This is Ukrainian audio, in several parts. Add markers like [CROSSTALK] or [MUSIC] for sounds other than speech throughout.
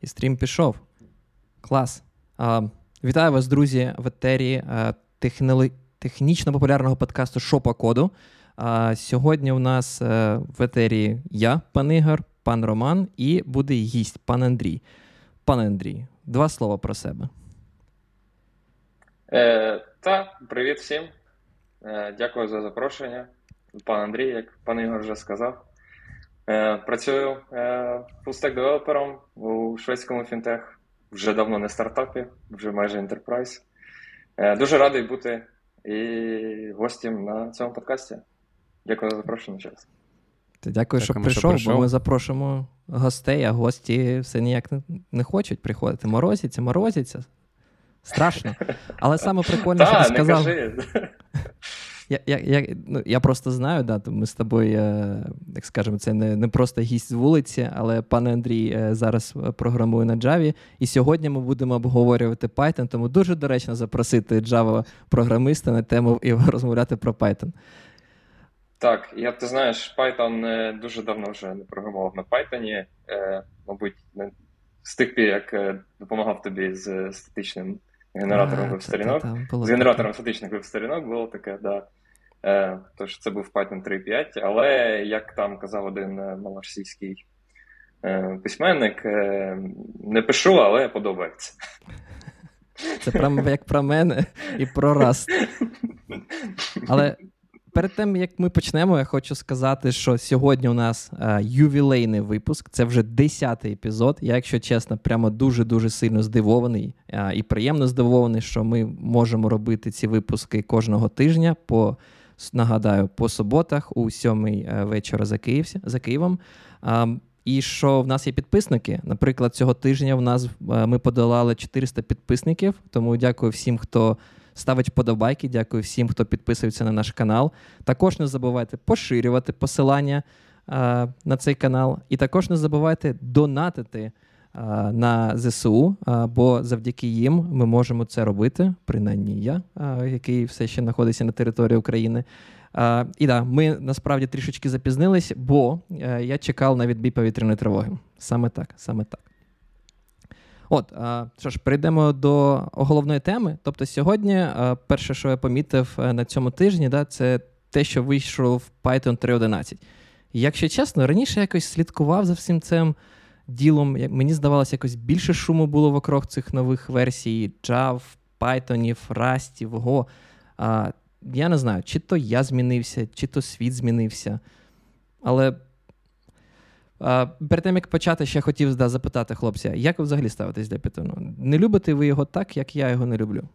І стрім пішов. Клас. А, Вітаю вас, друзі, в етері технолі... технічно популярного подкасту Шопа Коду. А, Сьогодні у нас е, в етері я, пан Ігор, пан Роман, і буде гість, пан Андрій. Пане Андрій, два слова про себе. Е, Та, привіт всім. Е, Дякую за запрошення. Пан Андрій, як пан Ігор вже сказав. Е, Працюю full-stack девелопером у шведському фінтех. Вже давно не стартапі, вже майже enterprise. Дуже радий бути і гостем на цьому подкасті. Дякую за запрошення час. Дякую, що прийшов, що прийшов, бо ми запрошуємо гостей, а гості все ніяк не, не хочуть приходити. Морозяться, морозяться. Страшно. Але саме прикольне, що ти сказав. Я я, я, ну, я просто знаю, да, ми з тобою, е, як скажемо, це не не просто гість з вулиці, але пане Андрій е, зараз програмує на Java, і сьогодні ми будемо обговорювати Python, тому дуже доречно запросити Java-програмиста на тему і розмовляти про Python. Так, я ти знаєш, Python е, дуже давно вже не програмував на Python. Мабуть, з тих пір, як допомагав тобі з статичним генератором веб-сторінок. З генератором статичних веб-сторінок було таке, да. Е, Тож це був Python 3.5, але як там казав один е, малоросійський е, письменник, не пишу, але подобається. Це прямо як про мене і про Rust. Але перед тим, як ми почнемо, я хочу сказати, що сьогодні у нас ювілейний випуск. Це вже 10-й епізод. Я, якщо чесно, прямо дуже-дуже сильно здивований і приємно здивований, що ми можемо робити ці випуски кожного тижня. по нагадаю, по суботах у сьомий е, вечора за Київ, за Києвом. І що в нас є підписники. Наприклад, цього тижня в нас е, ми подолали 400 підписників. Тому дякую всім, хто ставить вподобайки. Дякую всім, хто підписується на наш канал. Також не забувайте поширювати посилання е, на цей канал. І також не забувайте донатити на ЗСУ, бо завдяки їм ми можемо це робити, принаймні я, який все ще знаходиться на території України. І так, ми насправді трішечки запізнились, бо е, я чекав на відбій повітряної тривоги. Саме так, саме так. От, що ж, перейдемо до головної теми. Тобто, сьогодні, перше, що я помітив е, на цьому тижні, да, це те, що вийшов Python 3.11. Якщо чесно, раніше якось слідкував за всім цим ділом. Мені здавалося, якось більше шуму було вокруг цих нових версій Java, Python, Rust, Go. А, Я не знаю, чи то я змінився, чи то світ змінився. Але а, перед тим, як почати, ще хотів да, запитати хлопця, як ви взагалі ставитесь до Python? Не любите ви його так, як я його не люблю?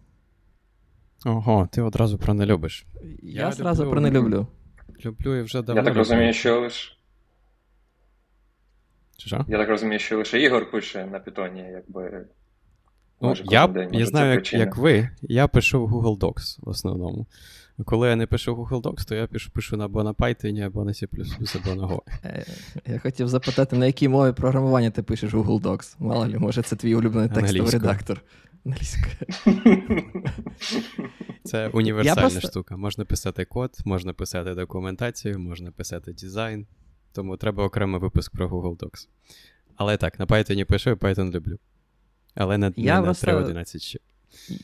Ого, ти одразу про не любиш. Я, я одразу люблю, про не люблю. Люблю і вже давно. Я так розумію, що лише чи що? Я так розумію, що лише Ігор пише на питоні, якби. Ну, може, я день, може, я знаю, як, як ви. Я пишу в Google Docs в основному. Коли я не пишу в Google Docs, то я пишу пишу або на Python, або на C, або на Go. Е, я хотів запитати, на якій мові програмування ти пишеш в Google Docs? Мало ли, може, це твій улюблений текстовий редактор. [LAUGHS] Це універсальна просто... штука. Можна писати код, можна писати документацію, можна писати дизайн тому треба окремий випуск про Google Docs. Але так, на Python пишу, і Python люблю. Але не, я не просто... на 3.11 ще.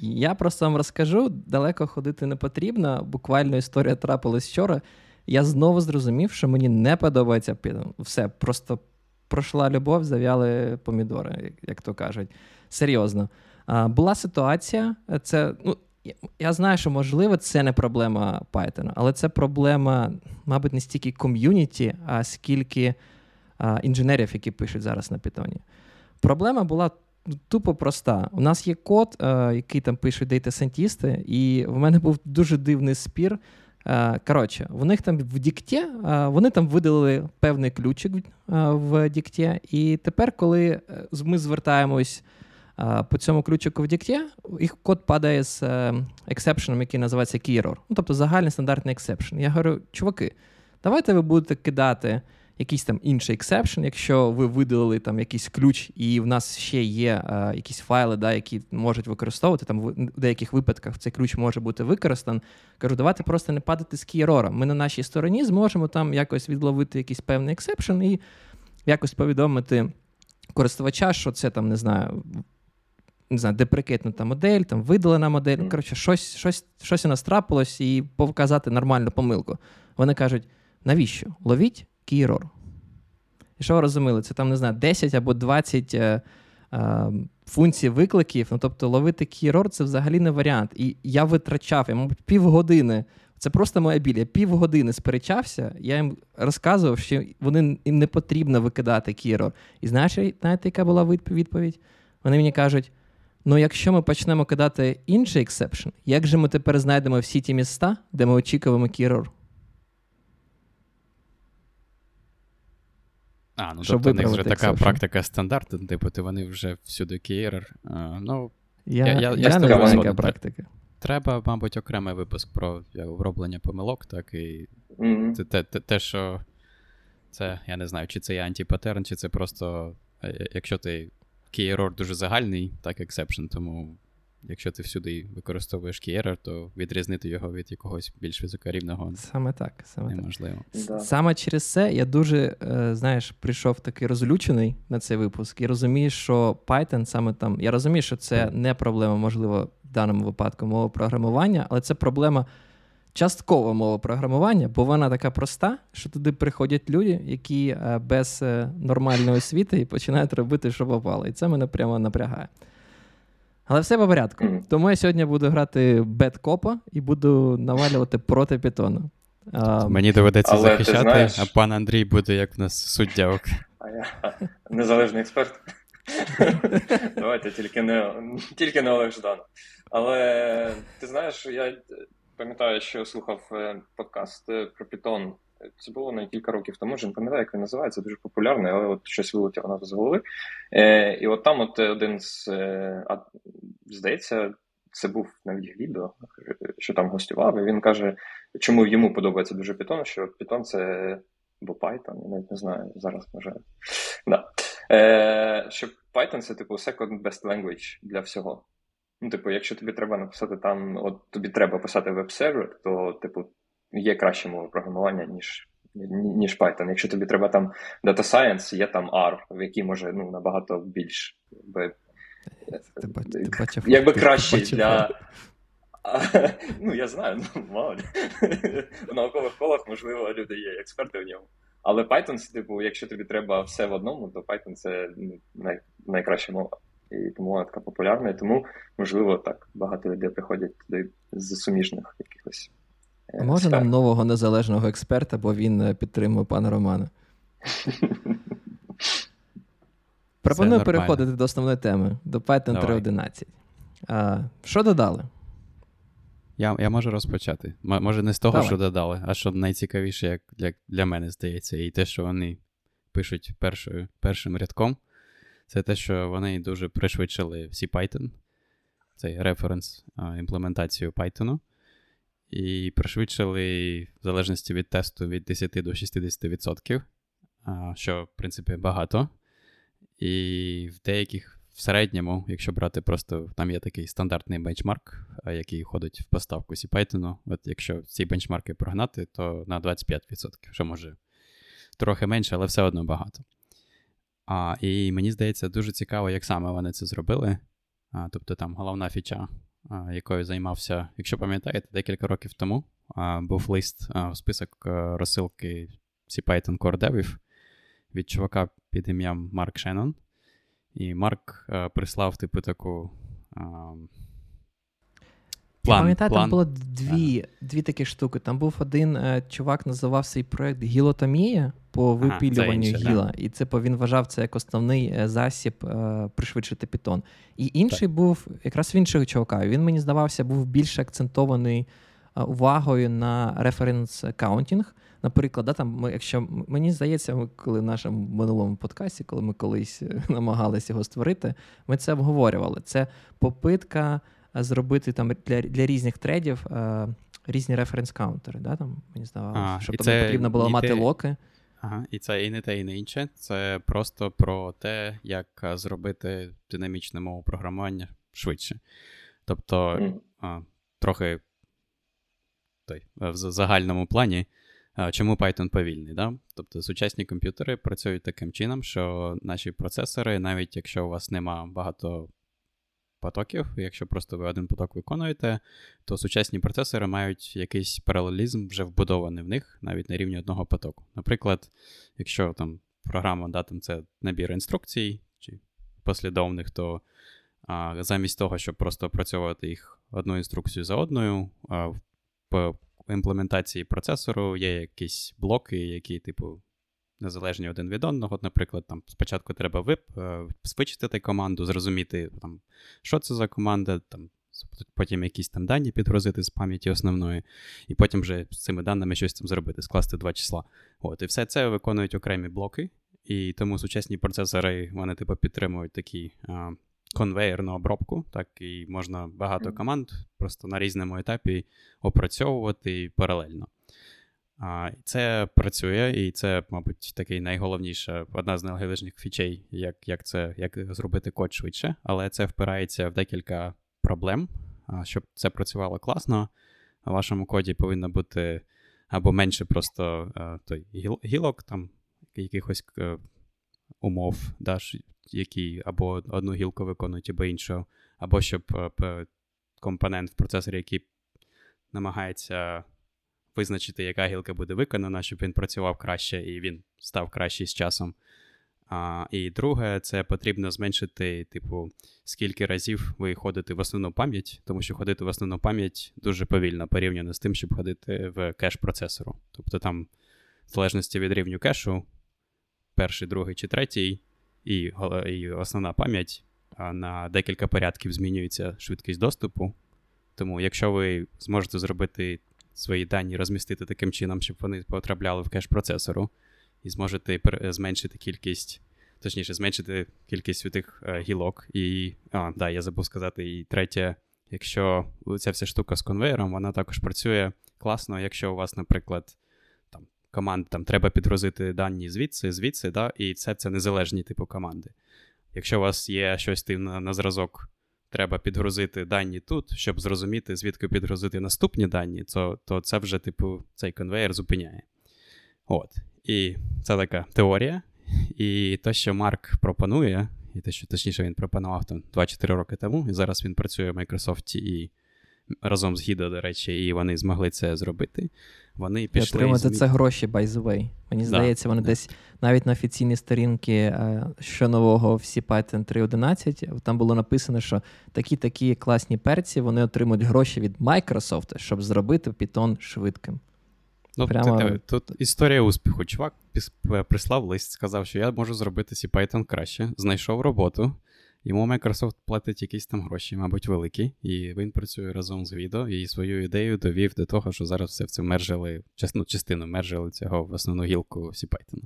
Я просто вам розкажу, далеко ходити не потрібно. Буквально історія трапилась вчора. Я знову зрозумів, що мені не подобається Python. Все, просто пройшла любов, зав'яли помідори, як то кажуть. Серйозно. Була ситуація, це, ну, я знаю, що можливо це не проблема Python, але це проблема, мабуть, не стільки ком'юніті, а скільки а, інженерів, які пишуть зараз на Python. Проблема була тупо проста. У нас є код, а, який там пишуть дейта-сантісти, і в мене був дуже дивний спір. А, коротше, в них там в Дікті, вони там видалили певний ключик в dict і, і тепер, коли е, ми звертаємось по цьому ключику в dict і їх код падає з exception ом, який називається key error. Ну, тобто загальний стандартний exception. Я говорю, чуваки, давайте ви будете кидати якийсь там інший exception, якщо ви видалили там якийсь ключ, і в нас ще є а, якісь файли, да, які можуть використовувати. Там в деяких випадках цей ключ може бути використаний. Кажу, давайте просто не падати з key Ми на нашій стороні зможемо там якось відловити якийсь певний exception і якось повідомити користувача, що це там, не знаю, не знаю, деприкетнута модель, там видалена модель. Ну, коротше, щось щось, щось у нас трапилось і показати нормальну помилку. Вони кажуть, навіщо? Ловіть key error. І що ви розуміли? Це там, не знаю, 10 або 20 е, е, функцій викликів. Ну, тобто, ловити key error – це взагалі не варіант. І я витрачав, я, мабуть, півгодини. Це просто моя біль. Я півгодини сперечався, я їм розказував, що вони, їм не потрібно викидати key. І знаєш, знаєте, яка була відповідь? Вони мені кажуть: Ну, якщо ми почнемо кидати інший exception, як же ми тепер знайдемо всі ті міста, де ми очікуємо key error? А, ну тобто у них вже така практика стандарту, типу, ти вони вже всюди key error. Ну, я, я, я, я не знаю, яка практика. Треба, мабуть, окремий випуск про оброблення помилок, так і mm-hmm. те, те, те, що це, я не знаю, чи це є антипатерн, чи це просто, е, якщо ти key error дуже загальний, так exception, тому якщо ти всюди використовуєш key error, то відрізнити його від якогось більш високорівного саме так, саме неможливо. Так. Саме через це я дуже, е, знаєш, прийшов такий розлючений на цей випуск і розумію, що Python саме там. Я розумію, що це не проблема, можливо, в даному випадку мови програмування, але це проблема часткова мова програмування, бо вона така проста, що туди приходять люди, які е, без е, нормальної освіти і починають робити, що попало. І це мене прямо напрягає. Але все по порядку. Тому я сьогодні буду грати бет-копа і буду навалювати проти питону. Мені доведеться Але захищати, знаєш... а пан Андрій буде як в нас суддя. А я [LAUGHS] незалежний експерт. [LAUGHS] Давайте тільки не тільки не Олег Ждан. Але ти знаєш, я пам'ятаю, що слухав е, подкаст е, про Python. Це було на кілька років тому, вже не пам'ятаю, як він називається, дуже популярний, але от щось вилетіло на з голови. Е, І от там от один з, е, а, здається, це був навіть відео, що там гостював, і він каже, чому йому подобається дуже Python, що Python це або Python, я навіть не знаю, зараз може. Да. Е, Що Python це типу second best language для всього. Ну, типу, якщо тобі треба написати там, от тобі треба писати веб-сервер, то, типу, є краще мова програмування, ніж ніж Python. Якщо тобі треба там Data Science, є там R, в який може ну, набагато більш якби, ти, ти бачив, якби краще для. [LAUGHS] Ну, я знаю, ну мало. [LAUGHS] В наукових колах, можливо, люди є експерти в ньому. Але Python, типу, якщо тобі треба все в одному, то Python це ну, най, найкраща мова і тому вона така популярна, і тому, можливо, так багато людей приходять туди з суміжних якихось. Е, може нам нового незалежного експерта, бо він е, підтримує пана Романа. [LAUGHS] Пропоную переходити до основної теми, до Python 3.11. А, Що додали? Я я можу розпочати. М- може, не з того, Давай. що додали, а що найцікавіше, як для для мене здається, і те, що вони пишуть першою, першим рядком це те, що вони дуже пришвидшили всі Python, цей референс імплементацію Python. І пришвидшили, в залежності від тесту, від 10 до 60%, що, в принципі, багато. І в деяких в середньому, якщо брати просто, там є такий стандартний бенчмарк, який ходить в поставку Python. От якщо ці бенчмарки прогнати, то на 25%, що може трохи менше, але все одно багато. А, І мені здається, дуже цікаво, як саме вони це зробили. А, Тобто там головна фіча, а, якою займався, якщо пам'ятаєте, декілька років тому а, був лист в список а, розсилки CPython Core Devів від чувака під ім'ям Марк Шеннон. І Марк а, прислав, типу, таку. План, Я пам'ятаю, план. там було дві ага. дві такі штуки. Там був один е, чувак, називав свій проект Гілотомія по випілюванню ага, GIL а. Да. І це він вважав це як основний е, засіб е, пришвидшити питон. І інший так. був якраз в іншого чувака. Він мені здавався, був більш акцентований е, увагою на reference counting. Наприклад, да, там ми, якщо мені здається, ми коли в нашому минулому подкасті, коли ми колись е, [LAUGHS] намагалися його створити, ми це обговорювали. Це попитка зробити там для для різних тредів е, різні референс-каунтери. Да? Там, Мені здавалося, щоб там не потрібно було мати те... локи. Ага, І це і не те, і не інше. Це просто про те, як зробити динамічне мову програмування швидше. Тобто, mm. а, трохи той, в загальному плані Чому Python повільний? Да? Тобто сучасні комп'ютери працюють таким чином, що наші процесори, навіть якщо у вас нема багато потоків, якщо просто ви один поток виконуєте, то сучасні процесори мають якийсь паралелізм вже вбудований в них навіть на рівні одного потоку. Наприклад, якщо там програма да, це набір інструкцій чи послідовних, то а, замість того, щоб просто опрацьовувати їх одну інструкцію за одною, а, в імплементації процесору є якісь блоки, які, типу, незалежні один від одного. От, наприклад, там спочатку треба вип, е, вичистити команду, зрозуміти, там, що це за команда, там, потім якісь там дані підгрузити з пам'яті основної, і потім вже з цими даними щось там зробити, скласти два числа. От, І все це виконують окремі блоки, і тому сучасні процесори вони типу, підтримують такі а, конвейерну обробку, так і можна багато команд просто на різному етапі опрацьовувати паралельно. Це працює, і це, мабуть, такий найголовніша, одна з найголовніших фічей, як як, це, як зробити код швидше, але це впирається в декілька проблем. Щоб це працювало класно, в вашому коді повинно бути або менше просто а, той гілок, там якихось а, умов, да, які або одну гілку виконують, або іншу, або щоб компонент в процесорі, який намагається визначити, яка гілка буде виконана, щоб він працював краще і він став кращий з часом. А, І друге, це потрібно зменшити, типу, скільки разів ви ходите в основну пам'ять, тому що ходити в основну пам'ять дуже повільно порівняно з тим, щоб ходити в кеш процесору. Тобто там, в залежності від рівню кешу, перший, другий чи третій, і і основна пам'ять на декілька порядків змінюється швидкість доступу. Тому, якщо ви зможете зробити свої дані розмістити таким чином, щоб вони потрапляли в кеш процесору, і зможете зменшити кількість, точніше, зменшити кількість тих е, гілок. І, а, да, я забув сказати, і третє, якщо ця вся штука з конвейером, вона також працює класно, якщо у вас, наприклад, там команда там треба підгрузити дані звідси, звідси, да, і це це незалежні типу команди. Якщо у вас є щось на, на зразок треба підгрузити дані тут, щоб зрозуміти, звідки підгрузити наступні дані, то то це вже, типу, цей конвейер зупиняє. От. І це така теорія. І те, що Марк пропонує, і те, що точніше він пропонував там 2-4 роки тому, і зараз він працює в Microsoft і разом з Гідо, до речі, і вони змогли це зробити. Вони пішли... І отримати це гроші, by the way. Мені здається, вони да. десь навіть на офіційній сторінки е, що нового в CPython 3.11, там було написано, що такі-такі класні перці вони отримують гроші від Microsoft, щоб зробити Python швидким. Ну, Прямо... ти, Тут історія успіху. Чувак прислав лист, сказав, що я можу зробити CPython краще, знайшов роботу. Йому Microsoft платить якісь там гроші, мабуть, великі, і він працює разом з відео і свою ідею довів до того, що зараз все в це мержили, ну, частину мержили цього в основну гілку CPython.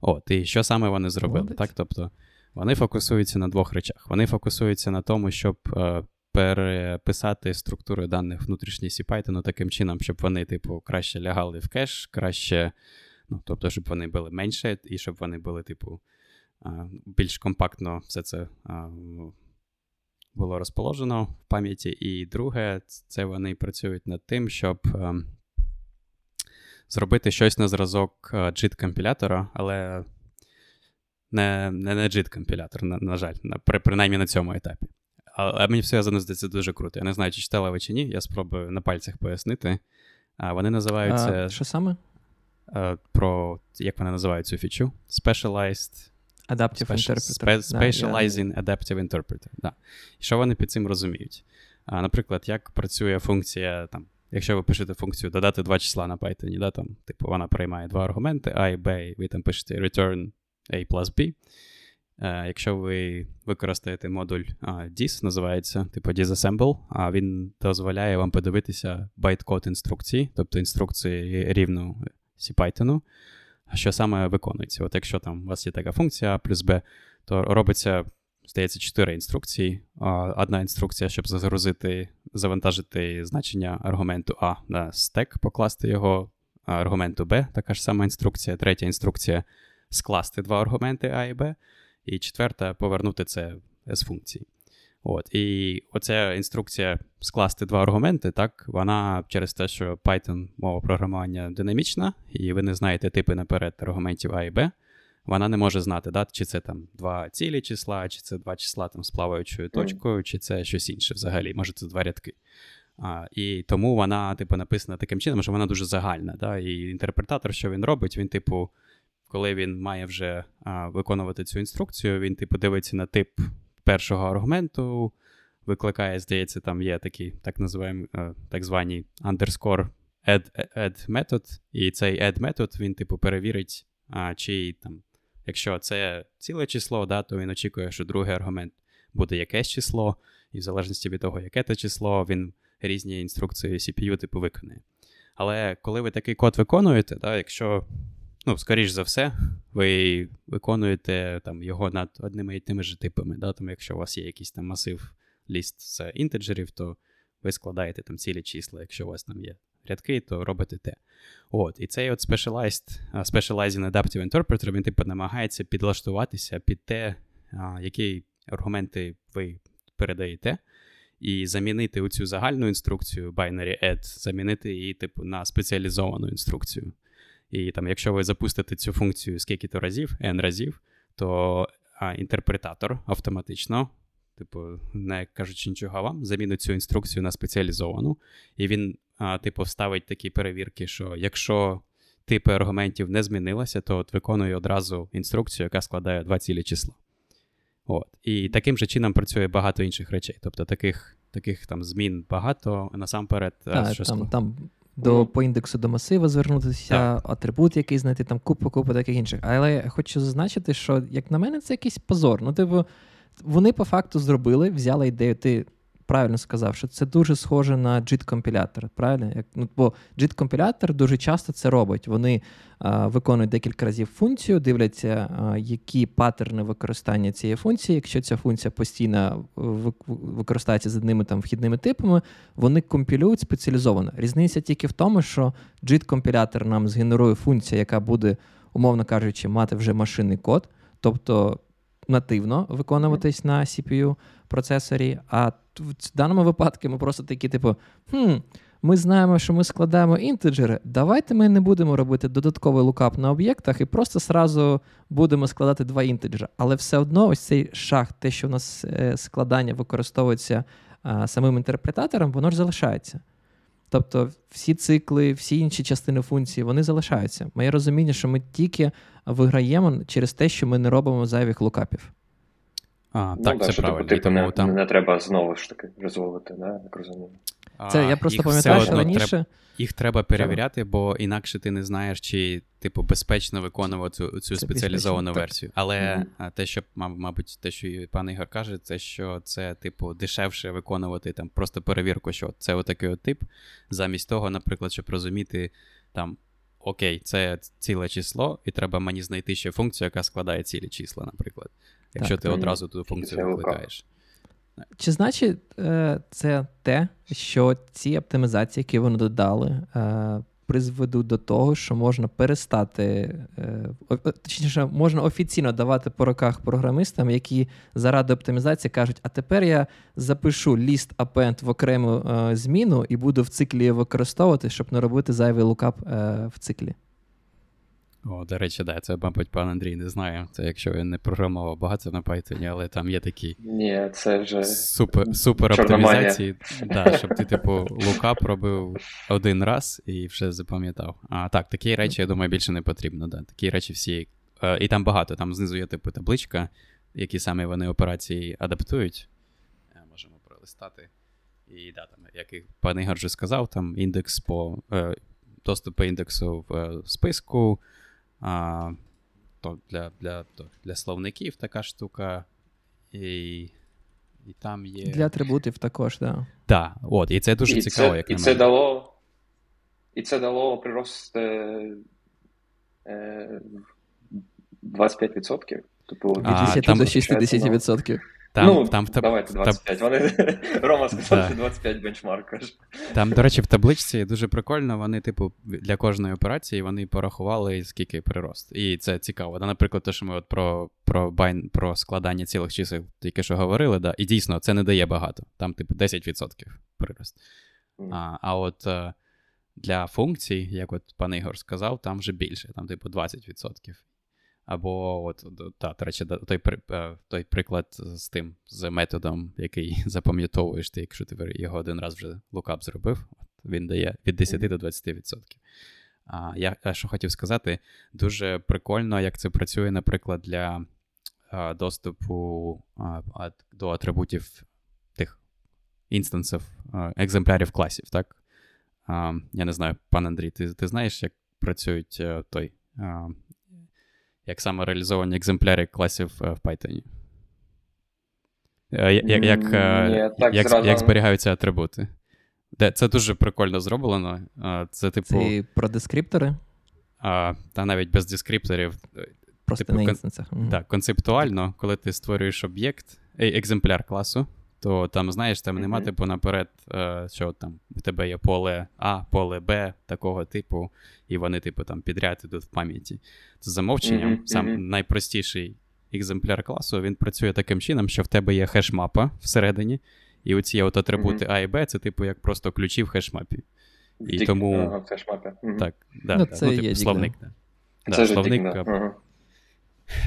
От, і що саме вони зробили? Молодець. так? Тобто вони фокусуються на двох речах. Вони фокусуються на тому, щоб е, переписати структури даних внутрішній CPython таким чином, щоб вони, типу, краще лягали в кеш, краще, ну, тобто, щоб вони були менше, і щоб вони були, типу більш компактно все це було розположено в пам'яті. І друге, це вони працюють над тим, щоб зробити щось на зразок JIT-компілятора, але не не, не JIT-компілятор, на, на жаль, на, при, принаймні на цьому етапі. А, мені все здається дуже круто. Я не знаю, чи читали ви чи ні, я спробую на пальцях пояснити. А, Вони називаються. А, Що саме? Про як вони називають цю фічу? Specialized Adaptive Special, Interpreter. Specializing да, Adaptive Interpreter. Да. І що вони під цим розуміють? А, Наприклад, як працює функція, там, якщо ви пишете функцію додати два числа на Python, да, там, типу, вона приймає два аргументи, A і B, і ви там пишете return A plus B. А, якщо ви використаєте модуль а, DIS, називається, типу disassemble, а він дозволяє вам подивитися байткод інструкції, тобто інструкції рівну CPython, що саме виконується. От якщо там у вас є така функція А плюс Б, то робиться, здається, чотири інструкції. Одна інструкція, щоб загрузити, завантажити значення аргументу А на стек, покласти його, аргументу Б, така ж сама інструкція. Третя інструкція скласти два аргументи А і Б. І четверта повернути це з функції. От, І оця інструкція скласти два аргументи, так, вона через те, що Python мова програмування динамічна, і ви не знаєте типи наперед аргументів А і Б, вона не може знати, да, чи це там два цілі числа, чи це два числа там з плаваючою точкою, чи це щось інше взагалі, може це два рядки. А, І тому вона, типу, написана таким чином, що вона дуже загальна. Да? І інтерпретатор, що він робить, він, типу, коли він має вже а, виконувати цю інструкцію, він, типу, дивиться на тип першого аргументу, викликає, здається, там є такі, так називаємо, е, так звані underscore add, add method, і цей add метод він, типу, перевірить, чи там, якщо це ціле число, да, то він очікує, що другий аргумент буде якесь число, і в залежності від того, яке це число, він різні інструкції CPU, типу, виконує. Але коли ви такий код виконуєте, да, якщо ну, скоріш за все, ви виконуєте там, його над одними і тими ж типами. Да? Там, Якщо у вас є якийсь там масив ліст з інтеджерів, то ви складаєте там цілі числа. Якщо у вас там є рядки, то робите те. От, І цей от Specialized, Specializing Adaptive Interpreter, він типу намагається підлаштуватися під те, які аргументи ви передаєте. І замінити цю загальну інструкцію binary add, замінити її, типу, на спеціалізовану інструкцію. І там, якщо ви запустите цю функцію скільки-то разів, n разів, то а, інтерпретатор автоматично, типу, не кажучи нічого вам, замінить цю інструкцію на спеціалізовану, і він, а, типу, вставить такі перевірки, що якщо типи аргументів не змінилися, то от виконує одразу інструкцію, яка складає два цілі числа. От. І таким же чином працює багато інших речей. Тобто таких таких там змін багато насамперед. Що там, там до по індексу до масива звернутися, так. атрибут який знайти, там купу купу таких інших. Але я хочу зазначити, що, як на мене, це якийсь позор. Ну, типу, вони по факту зробили, взяли ідею. Ти правильно сказав, що це дуже схоже на JIT-компілятор. Правильно? Як, ну, Бо JIT-компілятор дуже часто це робить. Вони а, виконують декілька разів функцію, дивляться, а, які паттерни використання цієї функції. Якщо ця функція постійно використається з одними там вхідними типами, вони компілюють спеціалізовано. Різниця тільки в тому, що JIT-компілятор нам згенерує функцію, яка буде, умовно кажучи, мати вже машинний код. Тобто нативно виконуватись на CPU процесорі. А в даному випадку ми просто такі, типу, хм, ми знаємо, що ми складаємо інтеджери. Давайте ми не будемо робити додатковий лукап на об'єктах і просто сразу будемо складати два інтеджери. Але все одно ось цей шаг, те, що в нас е, складання використовується а, самим інтерпретатором, воно ж залишається. Тобто всі цикли, всі інші частини функції, вони залишаються. Моє розуміння, що ми тільки виграємо через те, що ми не робимо зайвих лукапів. А, ну, Так, да, це що, типу, правильно. Типу, не, там... не треба знову ж таки розвивати, да, як розумію. Це я просто пам'ятаю, що раніше. Треба, їх треба перевіряти, бо інакше ти не знаєш, чи типу безпечно виконувати цю, цю спеціалізовану версію. Але mm-hmm. те, що, мабуть, те, що пан Ігор каже, це що це, типу, дешевше виконувати там просто перевірку, що це отакий от тип, замість того, наприклад, щоб розуміти там. Окей, це ціле число, і треба мені знайти ще функцію, яка складає цілі числа, наприклад. Якщо так, ти одразу ту функцію викликаєш. Чи значить е, це те, що ці оптимізації, які вони додали, е, призведуть до того, що можна перестати, е, точніше, можна офіційно давати по руках програмистам, які заради оптимізації кажуть, а тепер я запишу ліст append в окрему зміну і буду в циклі використовувати, щоб не робити зайвий лукап в циклі. О, до речі, да, це, мабуть, пан Андрій не знає. Це якщо він не програмував багато на Python, але там є такі Ні, це вже супер супер оптимізації, да, щоб ти, типу, лукап робив один раз і все запам'ятав. А так, такі речі, я думаю, більше не потрібно. Да. Такі речі всі. Е, і там багато, там знизу є типу табличка, які саме вони операції адаптують. Е, можемо пролистати. І да, там, як і пан Ігор вже сказав, там індекс по е, доступ по індексу в списку а, то Для для, для словників така штука. І і там є. Для атрибутів також, так. Да. Так, от, і це дуже і цікаво, це, як і на це дало І це дало прирост е, е, 25%. Тобто, від 10 до 60%. Там, ну, там, давайте 25. Там... Вони [LAUGHS] Рома сказав, що 25 бенчмарк. Там, до речі, в табличці дуже прикольно. Вони, типу, для кожної операції вони порахували, скільки прирост. І це цікаво. Наприклад, те, що ми от про про, байн, про складання цілих чисел тільки що говорили, да, і дійсно це не дає багато. Там, типу, 10% прирост. Mm. А а от е, для функцій, як от пан Ігор сказав, там вже більше, там, типу, 20%. Або, от, та, до речі, той е, той приклад з тим, з методом, який [LAUGHS] запам'ятовуєш ти, якщо ти його один раз вже лукап зробив, він дає від 10 до 20%. А я що хотів сказати, дуже прикольно, як це працює, наприклад, для а, доступу а, до атрибутів тих інстансів, екземплярів класів, так? Я не знаю, пан Андрій, ти ти знаєш, як працюють е, той як саме реалізовані екземпляри класів е, в Python. Е, як як, Ні, як, як зберігаються атрибути? Де, Це дуже прикольно зроблено. Це, типу. Це про дескриптори? А, Та навіть без дескрипторів. Просто типу, на інстансах. Кон... Так, концептуально, коли ти створюєш об'єкт, екземпляр класу, то там, знаєш, там нема, типу, наперед, е, що там в тебе є поле А, поле Б такого типу, і вони, типу, там підряд ідуть в пам'яті. За замовченням, mm-hmm. сам найпростіший екземпляр класу, він працює таким чином, що в тебе є хеш-мапа всередині, і оці от атрибути mm-hmm. А і Б, це, типу, як просто ключі в хеш-мапі. І dict, тому... Ага, в хеш-мапі. Mm-hmm. Так, да, ну, це ну, типу, є словник. Да. Це да, словник, да.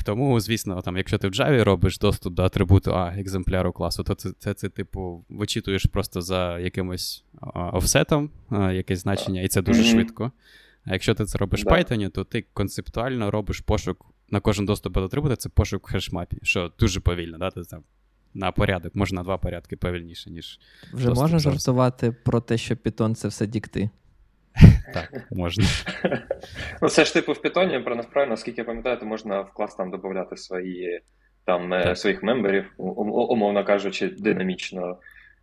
Тому, звісно, там, якщо ти в Java робиш доступ до атрибуту А екземпляру класу, то це, це, це типу, вичитуєш просто за якимось офсетом якесь значення, і це дуже mm-hmm. швидко. А якщо ти це робиш в да. Python, то ти концептуально робиш пошук на кожен доступ до атрибута, це пошук в хешмапі, що дуже повільно, да? Ти там на порядок, може на два порядки повільніше, ніж. Вже можна жартувати про те, що Python це все дікти. Так, можна. [LAUGHS] Ну, це ж типу в Python, про насправді, наскільки я пам'ятаю, то можна в клас там додати свої там е, своїх мемберів, умовно кажучи, динамічно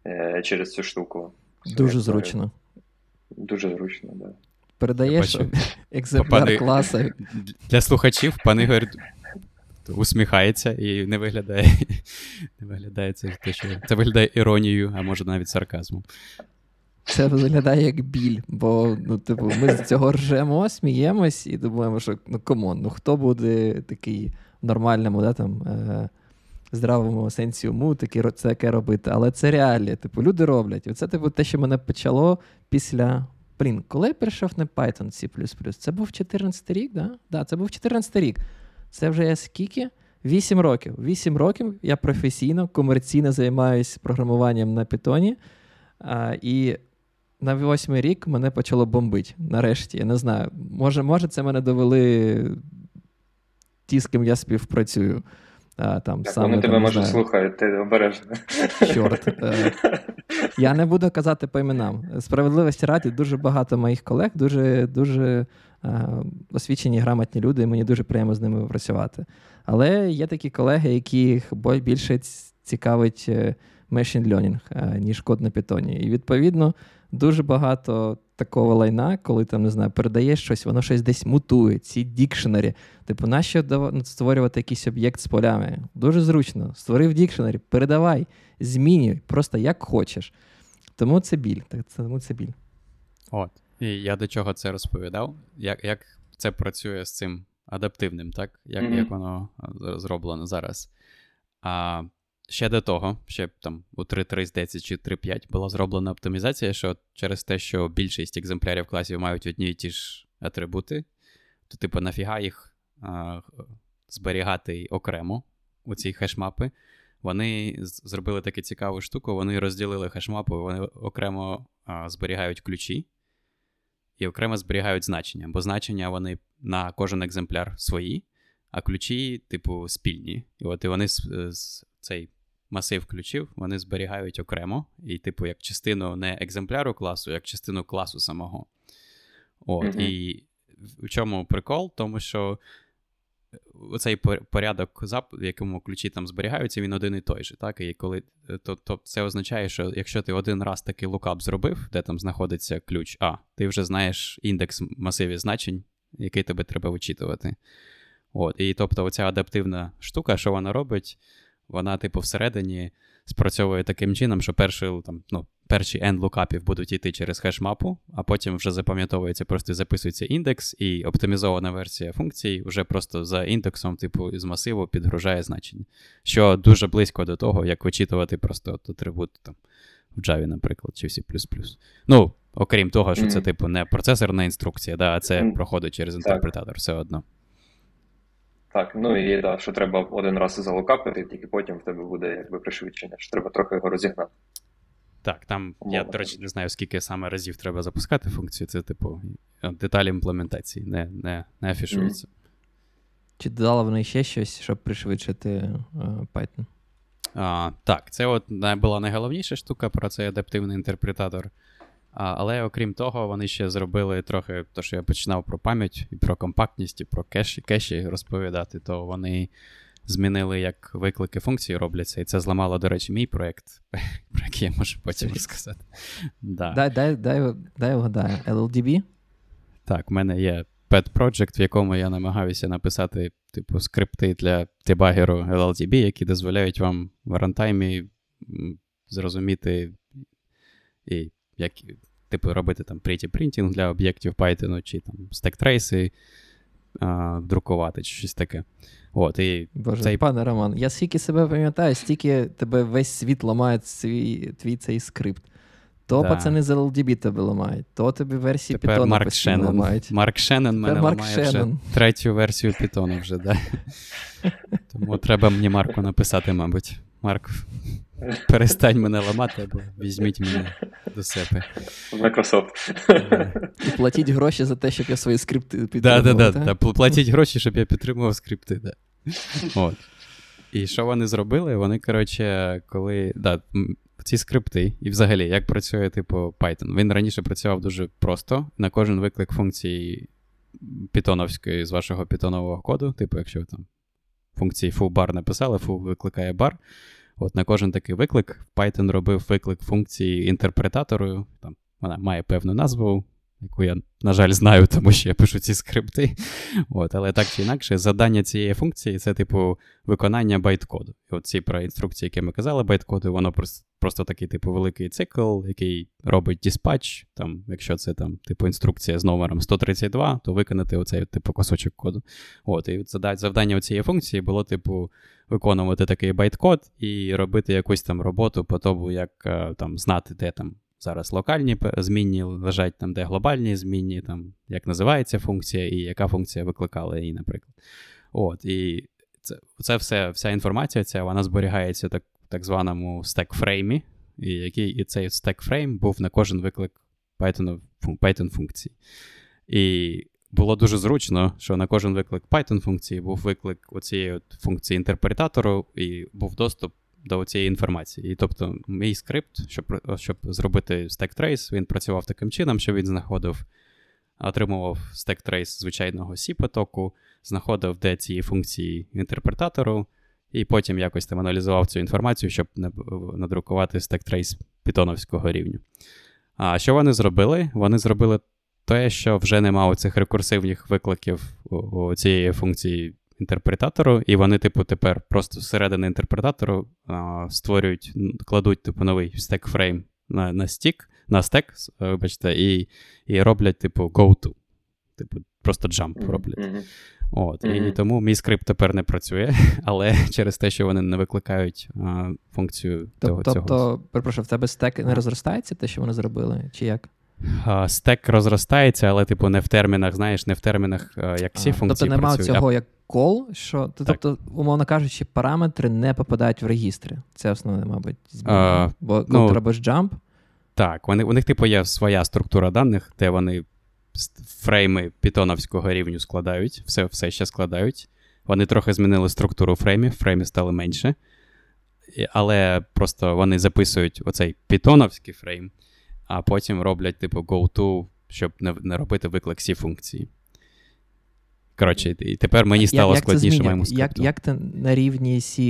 е, через цю штуку. Дуже зручно. Дуже зручно, так. Да. Передаєш [LAUGHS] екземпляр Пане... класу. Для слухачів пан Ігор усміхається і не виглядає. [LAUGHS] Не виглядає це те, що це виглядає іронією, а може навіть сарказмом. Це виглядає як біль, бо ну, типу, ми з цього ржемо, сміємось і думаємо, що ну комон, ну хто буде такий в нормальному, да, там, е, здравому сенсі уму, такі, це таке робити. Але це реалія. Типу, люди роблять. І це типу, те, що мене почало після. Блін, коли я перейшов на Python C. Це був 14 рік, да? Да, це був 14 рік. Це вже я скільки? 8 років. 8 років я професійно, комерційно займаюся програмуванням на Python. А, І на восьмий рік мене почало бомбити. Нарешті. Я не знаю. Може, може, це мене довели ті, з ким я співпрацюю. А, там, так, саме, Вони тебе, може, слухають, ти обережно. Чорт. Е, я не буду казати по іменам. Справедливості раді, дуже багато моїх колег, дуже дуже е, освічені, грамотні люди, і мені дуже приємно з ними працювати. Але є такі колеги, яких більше цікавить е, machine learning, ніж код на питоні. І відповідно дуже багато такого лайна, коли там не знаю, передаєш щось, воно щось десь мутує, ці дікшенері. Типу, нащо ну, створювати якийсь об'єкт з полями? Дуже зручно. Створив дікшенері, передавай, змінюй, просто як хочеш. Тому це біль. Тому це біль. От. І я до чого це розповідав, як як це працює з цим адаптивним, так? Як mm-hmm. як воно зроблено зараз. А, Ще до того, ще там у 3.3, здається, чи 3.5 була зроблена оптимізація, що через те, що більшість екземплярів класів мають одні і ті ж атрибути, то, типу, нафіга їх а, зберігати окремо у ці хешмапи. Вони зробили таку цікаву штуку, вони розділили хешмапу, вони окремо а, зберігають ключі і окремо зберігають значення, бо значення вони на кожен екземпляр свої, а ключі, типу, спільні. І от і вони з цей масив ключів вони зберігають окремо, і, типу, як частину не екземпляру класу, як частину класу самого. От, mm-hmm. І в чому прикол? Тому що цей порядок, в якому ключі там зберігаються, він один і той же. Так? І коли, то, то це означає, що якщо ти один раз такий лукап зробив, де там знаходиться ключ А, ти вже знаєш індекс масивів значень, який тебе треба вичитувати. От, І тобто, оця адаптивна штука, що вона робить, вона, типу, всередині спрацьовує таким чином, що перший, там, ну, перші n лукапів будуть йти через хеш-мапу, а потім вже запам'ятовується, просто записується індекс, і оптимізована версія функції вже просто за індексом, типу, з масиву підгружає значення. Що дуже близько до того, як вичитувати просто от атрибут там, в Java, наприклад, чи в C. Ну, окрім того, що це, типу, не процесорна інструкція, да, а це проходить через інтерпретатор все одно. Так, ну і да, що треба один раз залокапити, тільки потім в тебе буде якби пришвидшення, що треба трохи його розігнати. Так, там, Умовно. я, до речі, не знаю, скільки саме разів треба запускати функцію, це, типу, деталі імплементації, не не, не афішується. Mm. Чи додали вони ще щось, щоб пришвидшити uh, Python? А, Так, це от була найголовніша штука про цей адаптивний інтерпретатор. Але окрім того, вони ще зробили трохи, то що я починав про пам'ять і про компактність, і про кеші, кеші розповідати, то вони змінили, як виклики функції робляться, і це зламало, до речі, мій проєкт, [LAUGHS] про який я можу потім розказати. Да. Дай дай, дай, дай вгадаю. LLDB? Так, в мене є pet project, в якому я намагаюся написати, типу, скрипти для дебагеру LLDB, які дозволяють вам в рантаймі зрозуміти і як, типу, робити там pretty printing для об'єктів Python, чи там стек-трейси друкувати, чи щось таке. От, і Боже, цей... Пане Роман, я скільки себе пам'ятаю, стільки тебе весь світ ламає свій, твій цей скрипт. То да. пацани з LLDB тебе ламають, то тобі версії Тепер Python Марк Шеннон. ламають. Марк Шеннон мене Марк ламає Шеннон. вже третю версію Python вже, да. [LAUGHS] Тому треба мені Марку написати, мабуть. Марк, перестань мене ламати, або візьміть мене до себе. Microsoft. І платіть гроші за те, щоб я свої скрипти підтримував. Так, да, да, да, платіть гроші, щоб я підтримував скрипти. Да. От. І що вони зробили? Вони, коротше, коли. Да, ці скрипти, і взагалі, як працює, типу, Python. Він раніше працював дуже просто. На кожен виклик функції питоновської з вашого питонового коду, типу, якщо ви там функції foo-bar написали, foo викликає бар. От на кожен такий виклик Python робив виклик функції інтерпретатору. Там Вона має певну назву, яку я, на жаль, знаю, тому що я пишу ці скрипти. От, Але так чи інакше, завдання цієї функції це, типу, виконання байткоду. І от ці про інструкції, які ми казали, байткоду, воно просто просто такий, типу, великий цикл, який робить диспатч. Там, Якщо це там, типу, інструкція з номером 132, то виконати оцей типу кусочок коду. От, І завдання цієї функції було, типу, виконувати такий байткод і робити якусь там роботу по тому, як е, там знати, де там зараз локальні змінні лежать там, де глобальні змінні, там, як називається функція, і яка функція викликала її, наприклад. От, І це це все, вся інформація ця, вона зберігається так так званому stack frame і, і який і цей stack frame був на кожен виклик Python функції. І було дуже зручно, що на кожен виклик Python функції був виклик оцієї функції інтерпретатору, і був доступ до цієї інформації. І тобто, мій скрипт, щоб щоб зробити stack trace, він працював таким чином, що він знаходив, отримував stack trace звичайного c потоку, знаходив, де ці функції інтерпретатору, і потім якось там аналізував цю інформацію, щоб надрукувати stack trace питоновського рівню. А що вони зробили? Вони зробили те, що вже немає цих рекурсивних викликів у цієї функції інтерпретатору, і вони, типу, тепер просто зсередини інтерпретатору а, створюють, кладуть типу, новий stack frame на на стік, на стек, вибачте, і і роблять, типу, go-to. Типу, просто jump роблять. Mm-hmm. От, mm-hmm. І тому мій скрипт тепер не працює, [LAUGHS] але через те, що вони не викликають а, функцію того. Тобто, цього. перепрошую, в тебе стек не розростається, те, що вони зробили, чи як? Стек розростається, але, типу, не в термінах, знаєш, не в термінах, як всі а, функції. Тобто немає цього як кол, що тобто, умовно кажучи, параметри не попадають в регістри. Це основне, мабуть, зміна. Бо коли ну, ти робиш jump. Так, вони, у них, типу, є своя структура даних, де вони фрейми питоновського рівню складають, все все ще складають. Вони трохи змінили структуру фреймів, фрейми стали менше. Але просто вони записують оцей питоновський фрейм, а потім роблять, типу, go-to, щоб не, не робити виклик всі функції. Коротше, і тепер мені стало як, складніше моєму скрипту. Як як ти на рівні C,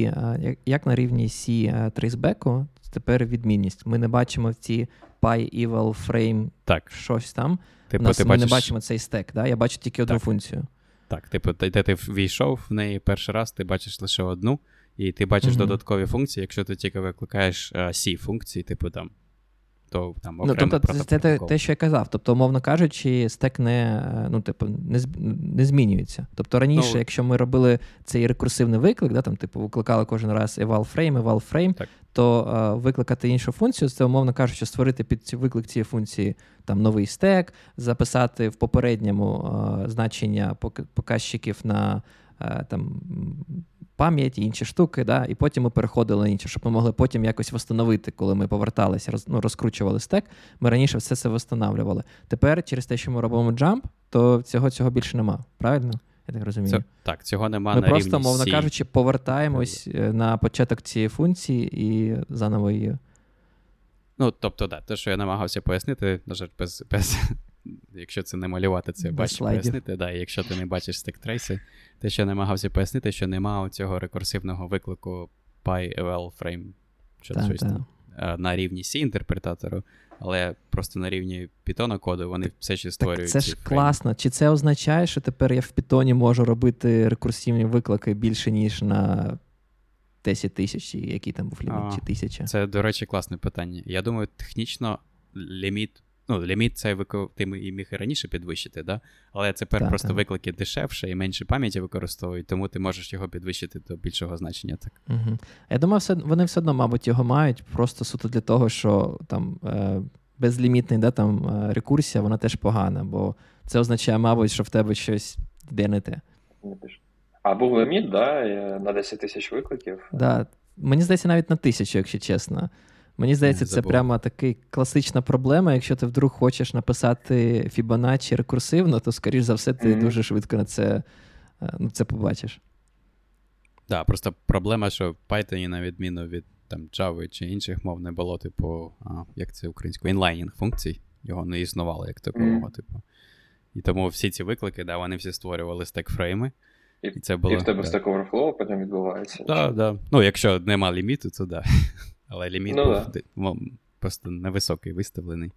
як, як на рівні C трейсбеку, тепер відмінність. Ми не бачимо в ці PyEval frame так. щось там. Типу, нас, Ми бачиш... не бачимо цей стек, да? я бачу тільки одну так. функцію. Так, типу, де ти війшов в неї перший раз, ти бачиш лише одну, і ти бачиш mm-hmm. додаткові функції, якщо ти тільки викликаєш c функції, типу там то там ну, тобто, це те, те, що я казав. Тобто, умовно кажучи, стек не ну, типу, не, не змінюється. Тобто раніше, ну, якщо ми робили цей рекурсивний виклик, да, там, типу, викликали кожен раз eval frame, eval frame, так. то а, викликати іншу функцію, це, умовно кажучи, створити під ці виклик цієї функції там новий стек, записати в попередньому а, значення показчиків на а, там пам'ять, інші штуки, да, і потім ми переходили на інше, щоб ми могли потім якось встановити, коли ми поверталися, роз, ну, розкручували стек. Ми раніше все це встановлювали. Тепер, через те, що ми робимо джамп, то цього цього більше нема. Правильно? Я так розумію. Це, так, цього нема Ми на просто, рівні мовно C. кажучи, повертаємось е, на початок цієї функції і заново її. Ну, тобто, да, те, що я намагався пояснити, на жаль, без, без якщо це не малювати, це бачиш пояснити. Да, Якщо ти не бачиш стек-трейси, те, що намагався пояснити, що нема цього рекурсивного виклику PyEval frame що та, щось та. там на рівні c інтерпретатору, але просто на рівні Python коду вони все ще створюють. Так Це ж фрейми. класно. Чи це означає, що тепер я в Python можу робити рекурсивні виклики більше, ніж на 10 тисяч, який там був ліміт, чи тисяча? Це, до речі, класне питання. Я думаю, технічно ліміт Ну, ліміт це ти міг і раніше підвищити, да? але тепер так, просто так. виклики дешевше і менше пам'яті використовують, тому ти можеш його підвищити до більшого значення. так. Угу. Я думаю, все, вони все одно, мабуть, його мають просто суто для того, що там е, безлімітний да, там, е, рекурсія, вона теж погана, бо це означає, мабуть, що в тебе щось йде не те. А був ліміт, да, на 10 тисяч викликів. Да. Мені здається, навіть на тисячу, якщо чесно. Мені здається, це прямо така класична проблема. Якщо ти вдруг хочеш написати Fibonacci рекурсивно, то, скоріш за все, ти mm-hmm. дуже швидко на це е, ну, це побачиш. Так, да, просто проблема, що в Python, на відміну від там, Java чи інших мов, не було, типу, а, як це українською, інлайнінг функцій. Його не існувало як такого, mm-hmm. типу. І тому всі ці виклики, да, вони всі створювали стек-фрейми. І, і це було, і в тебе да. Stack Overflow потім відбувається. Так, да, да. Ну, якщо нема ліміту, то так. Да. Але ліміт ну, був да. просто невисокий виставлений.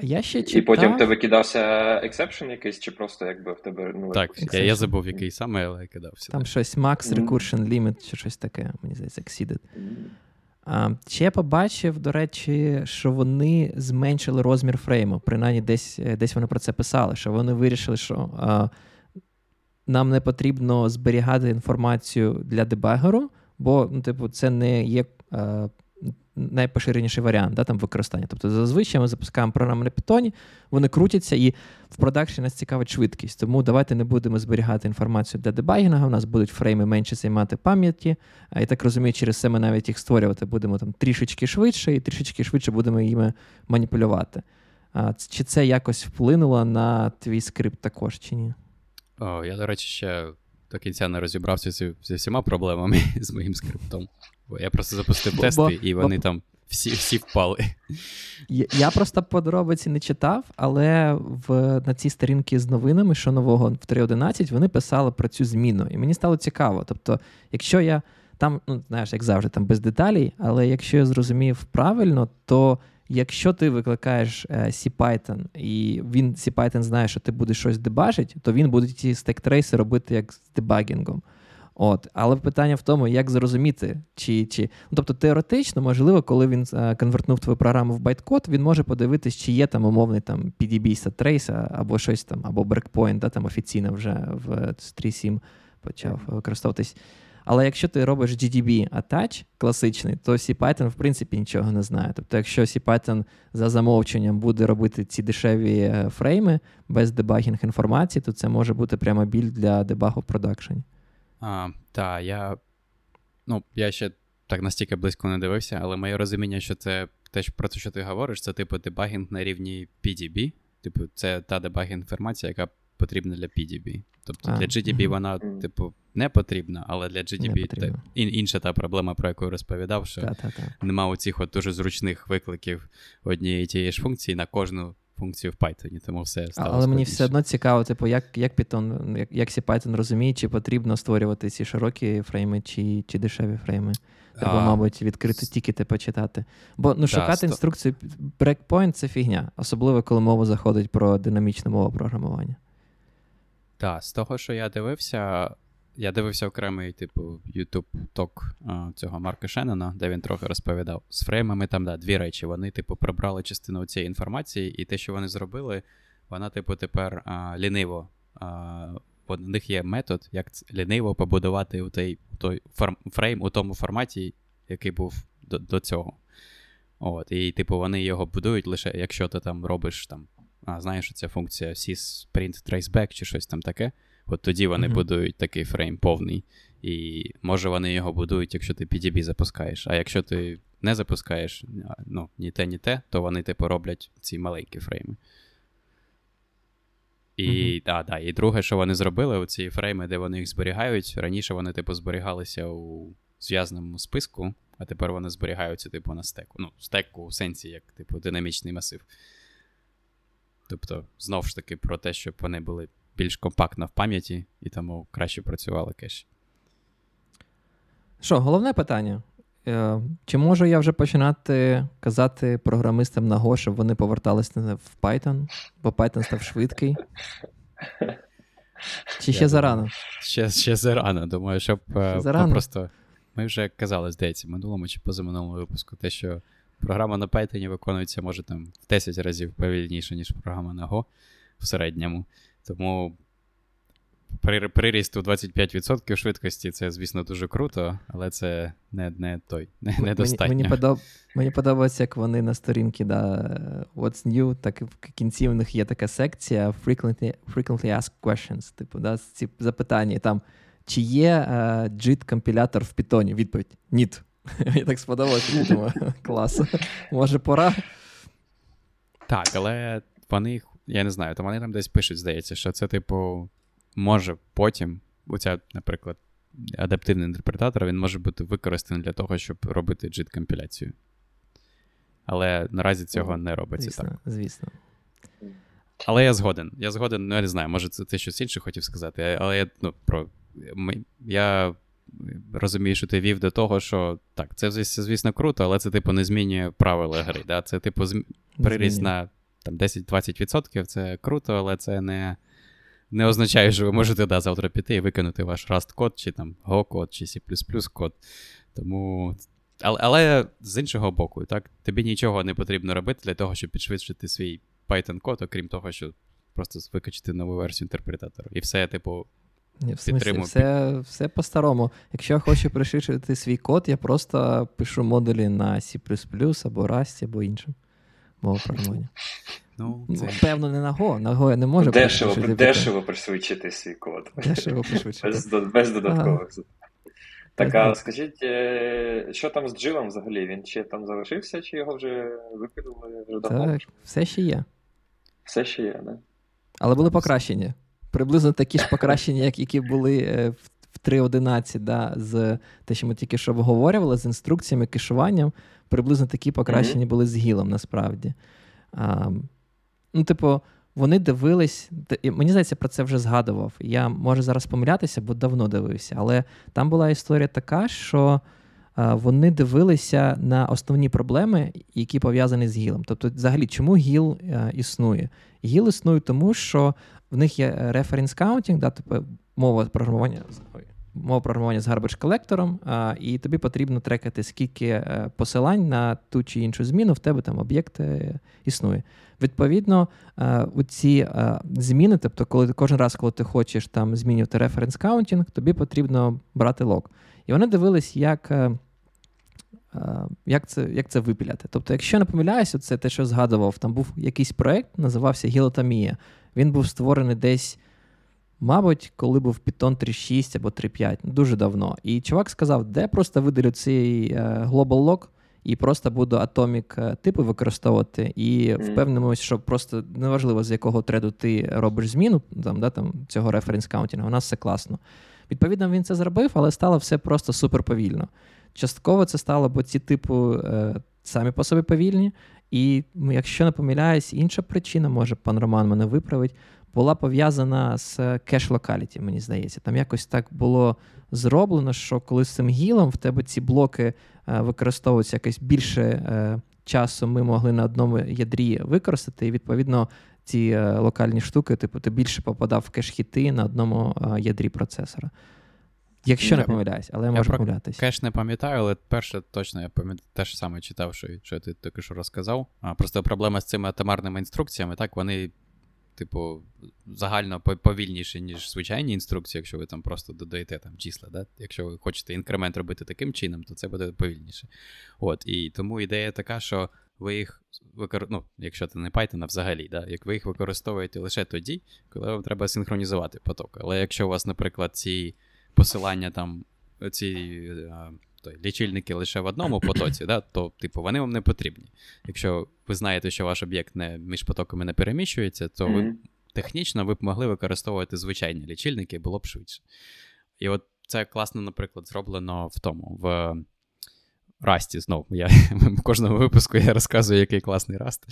Я ще читав... І потім в тебе кидався exception якийсь, чи просто якби в тебе. ну, Так, я я забув, який саме, але кидався. Там так. щось Max Recursion mm. Limit, чи щось таке, мені здається, Exceeded. Mm. А, Ще я побачив, до речі, що вони зменшили розмір фрейму. Принаймні, десь десь вони про це писали, що вони вирішили, що а, нам не потрібно зберігати інформацію для дебагеру, бо ну, типу, це не є Е, найпоширеніший варіант да, там, використання. Тобто, зазвичай ми запускаємо програми на Python, вони крутяться, і в продакші нас цікавить швидкість. Тому давайте не будемо зберігати інформацію для дебагінга. У нас будуть фрейми менше займати пам'яті. І так розумію, через це ми навіть їх створювати будемо там трішечки швидше, і трішечки швидше будемо їми маніпулювати. Чи це якось вплинуло на твій скрипт також, чи ні? О, Я, до речі, ще до кінця не розібрався зі, зі всіма проблемами [LAUGHS] з моїм скриптом. Бо я просто запустив тести, бо, і вони бо... там всі всі впали. Я, я просто подробиці не читав, але в, на цій сторінці з новинами, що нового в 3.11, вони писали про цю зміну. І мені стало цікаво. Тобто, якщо я там, ну знаєш, як завжди, там без деталей, але якщо я зрозумів правильно, то якщо ти викликаєш е, CPython, і він CPython знає, що ти будеш щось дебажити, то він буде ці stack trace и робити як з дебагінгом. От, Але питання в тому, як зрозуміти, чи. чи... Ну, Тобто, теоретично, можливо, коли він а, е, конвертнув твою програму в байткод, він може подивитись, чи є там умовний там PDB trace або щось там, або breakpoint, да, там офіційно вже в 3.7 почав використовуватись. Але якщо ти робиш GDB attach класичний, то CPython, в принципі, нічого не знає. Тобто, якщо CPython за замовченням буде робити ці дешеві е, фрейми без дебагінг інформації, то це може бути прямо біль для дебагу в продакшені. А, Так, я. Ну, я ще так настільки близько не дивився, але моє розуміння, що це те, про те, що ти говориш, це типу дебагінг на рівні PDB. Типу, це та дебагінг інформація, яка потрібна для PDB. Тобто а, для GDB угу. вона, типу, не потрібна, але для GDB та, інша та проблема, про яку я розповідав, що та, нема оцих от дуже зручних викликів однієї тієї ж функції на кожну функцію в Python, тому все стало Але мені все одно цікаво, типу, як як Python, як, як Python розуміє, чи потрібно створювати ці широкі фрейми, чи чи дешеві фрейми. Треба, мабуть, відкрити тікети почитати. Бо ну, шукати да, інструкцію breakpoint — це фігня, особливо коли мова заходить про динамічну мову програмування. Так, з того, що я дивився, я дивився окремий, типу, YouTube ток цього Марка Шеннона, де він трохи розповідав. З фреймами там, да, дві речі. Вони, типу, прибрали частину цієї інформації, і те, що вони зробили, вона, типу, тепер а, ліниво. А, У них є метод, як ліниво побудувати у той, той фрейм у тому форматі, який був до, до цього. От, І, типу, вони його будують лише, якщо ти там робиш там. А, знаєш, що це функція sys-print traceback чи щось там таке. От тоді вони mm-hmm. будують такий фрейм повний. І може вони його будують, якщо ти PDB запускаєш. А якщо ти не запускаєш ну, ні те, ні те, то вони типу роблять ці маленькі фрейми. І mm-hmm. да, да, і друге, що вони зробили, оці фрейми, де вони їх зберігають. Раніше вони, типу, зберігалися у зв'язаному списку, а тепер вони зберігаються, типу, на стеку. Ну, стеку у сенсі, як, типу, динамічний масив. Тобто, знов ж таки, про те, щоб вони були більш компактно в пам'яті і тому краще працювали кеші. Що, головне питання. Е, чи можу я вже починати казати програмистам на Go, щоб вони поверталися в Python, бо Python став швидкий? Чи ще зарано? Ще ще зарано. Думаю, щоб е, зарано. просто. Ми вже казали, здається, в минулому чи позаминулому випуску, те, що програма на Python виконується, може там в 10 разів повільніше, ніж програма на Go в середньому. Тому приріст у 25% швидкості це, звісно, дуже круто, але це не не той, не, недостатньо. Мені, мені, подоб... мені подобається, як вони на сторінці да, What's New, так в кінці у них є така секція Frequently frequently Asked Questions. Типу, да, ці запитання там. Чи є uh, JIT-компілятор в Python? Відповідь: Ні. [LAUGHS] Мені так сподобалося, думаю, [LAUGHS] клас. Може, пора. Так, але вони я не знаю, то вони там десь пишуть, здається, що це, типу, може потім, оця, наприклад, адаптивний інтерпретатор, він може бути використаний для того, щоб робити JIT-компіляцію. Але наразі цього не робиться звісно, так. Звісно. Але я згоден. Я згоден, ну я не знаю, може це ти щось інше хотів сказати, але я ну, про. Я розумію, що ти вів до того, що так, це, звісно, круто, але це, типу, не змінює правила гри. Да? Це, типу, приріст на там 10-20% це круто, але це не не означає, що ви можете да, завтра піти і виконати ваш Rust код, чи там Go код, чи C код. Тому. Але, але з іншого боку, так, тобі нічого не потрібно робити для того, щоб підшвидшити свій Python код, окрім того, що просто викачати нову версію інтерпретатора. І все, типу. Ні, в смысле, все все по-старому. Якщо я хочу пришвидшити свій код, я просто пишу модулі на C або Rust, або іншим мова програмування. Ну, це... Певно, не на Go. На Go я не можу дешево дешево пришвидшити свій код. Дешево пришвидшити. Без, без додаткових. Ага. Так, а скажіть, е, що там з джилом взагалі? Він ще там залишився, чи його вже викинули вже давно? Так, все ще є. Все ще є, не? Але були покращення. Приблизно такі ж покращення, як які були е, в 3.11, да, з те, що ми тільки що обговорювали, з інструкціями, кешуванням приблизно такі покращення mm-hmm. були з гілом насправді. А, Ну, типу, вони дивились, мені здається, про це вже згадував. Я можу зараз помилятися, бо давно дивився. Але там була історія така, що вони дивилися на основні проблеми, які пов'язані з гілом. Тобто, взагалі, чому гіл а, існує? GIL існує тому, що в них є reference counting, да, тобто мова програмування мова програмування з garbage колектором, і тобі потрібно трекати, скільки е, посилань на ту чи іншу зміну в тебе там об'єкт е, існує. Відповідно, е, у ці зміни, тобто, коли кожен раз, коли ти хочеш там змінювати reference counting, тобі потрібно брати lock. І вони дивились, як. Як це як це випиляти? Тобто, якщо не помиляюся, це те, що згадував, там був якийсь проект, називався Gilectomy. Він був створений десь Мабуть, коли був Python 3.6 або 3.5, дуже давно. І чувак сказав, де просто видалю цей е, Global Lock і просто буду Atomic е, типи використовувати. І впевнимося, що просто неважливо, з якого треду ти робиш зміну там, да, там, цього reference каунтінгу, у нас все класно. Відповідно, він це зробив, але стало все просто супер повільно. Частково це стало, бо ці типу е, самі по собі повільні. І якщо не помиляюсь, інша причина, може пан Роман мене виправить була пов'язана з кеш локаліті, мені здається. Там якось так було зроблено, що коли з цим гілом в тебе ці блоки е, використовуються якось більше е, часу, ми могли на одному ядрі використати, і відповідно ці е, локальні штуки, типу, ти більше попадав в кеш-хіти на одному ядрі процесора. Якщо я, не помиляюсь, але я, я можу помилятися. Кеш не пам'ятаю, але перше точно я пам'ятаю, теж саме читав, що що ти тільки що розказав. А, Просто проблема з цими атомарними інструкціями, так, вони, типу, загально повільніші, ніж звичайні інструкції, якщо ви там просто додаєте там числа. Да? Якщо ви хочете інкремент робити таким чином, то це буде повільніше. От, І тому ідея така, що ви їх викор... ну, якщо це не Python, а взагалі, да, як ви їх використовуєте лише тоді, коли вам треба синхронізувати поток. Але якщо у вас, наприклад, ці посилання там, ці той, лічильники лише в одному потоці, да, то, типу, вони вам не потрібні. Якщо ви знаєте, що ваш об'єкт не між потоками не переміщується, то ви технічно ви б могли використовувати звичайні лічильники, було б швидше. І от це класно, наприклад, зроблено в тому. в Расті знов. Я в кожному випуску я розказую, який класний раст.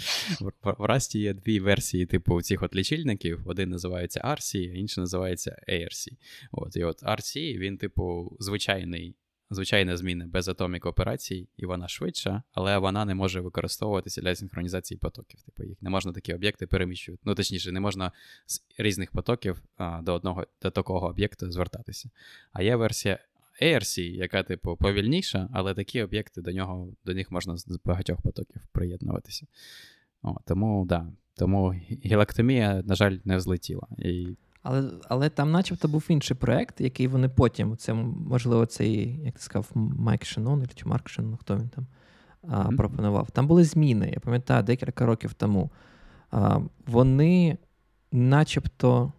В Расті є дві версії, типу, цих от лічильників. Один називається RC, а інший називається ARC. От, І от RC, він, типу, звичайний. Звичайна зміна без атомік операцій, і вона швидша, але вона не може використовуватися для синхронізації потоків. Типу, їх не можна такі об'єкти переміщувати. Ну, точніше, не можна з різних потоків а, до одного до такого об'єкту звертатися. А є версія ARC, яка, типу, повільніша, але такі об'єкти до нього, до них можна з багатьох потоків приєднуватися. О, Тому, да. Тому гілактомія, на жаль, не взлетіла. І... Але але там, начебто, був інший проєкт, який вони потім, це, можливо, цей, як ти сказав, Майк Шенон чи Марк Шенон, хто він там а, mm-hmm. пропонував. Там були зміни, я пам'ятаю, декілька років тому. А, Вони начебто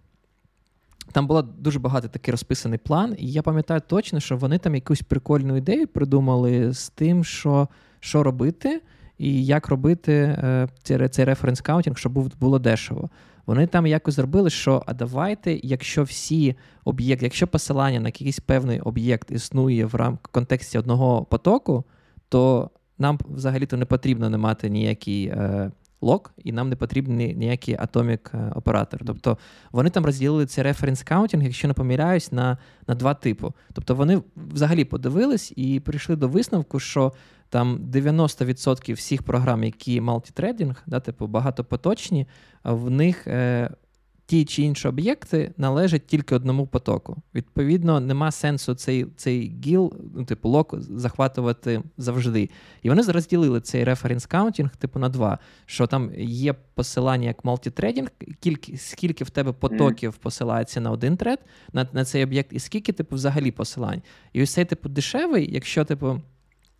там було дуже багато такий розписаний план, і я пам'ятаю точно, що вони там якусь прикольну ідею придумали з тим, що що робити, і як робити е, цей, reference counting, щоб було дешево. Вони там якось зробили, що а давайте, якщо всі об'єкти, якщо посилання на якийсь певний об'єкт існує в рамках контексті одного потоку, то нам взагалі-то не потрібно не мати ніякий. Е, lock, і нам не потрібний ніякий atomic е, оператор. Тобто вони там розділили цей reference counting, якщо не помиляюсь, на на два типи. Тобто вони взагалі подивились і прийшли до висновку, що там 90% всіх програм, які multithreading, да, типу багатопоточні, в них е, ті чи інші об'єкти належать тільки одному потоку. Відповідно, нема сенсу цей цей GIL, ну, типу lock, захватувати завжди. І вони розділили цей reference counting, типу, на два. Що там є посилання як multithreading, скільки, скільки в тебе потоків mm. посилається на один thread, на на цей об'єкт, і скільки, типу, взагалі посилань. І ось цей типу дешевий, якщо, типу.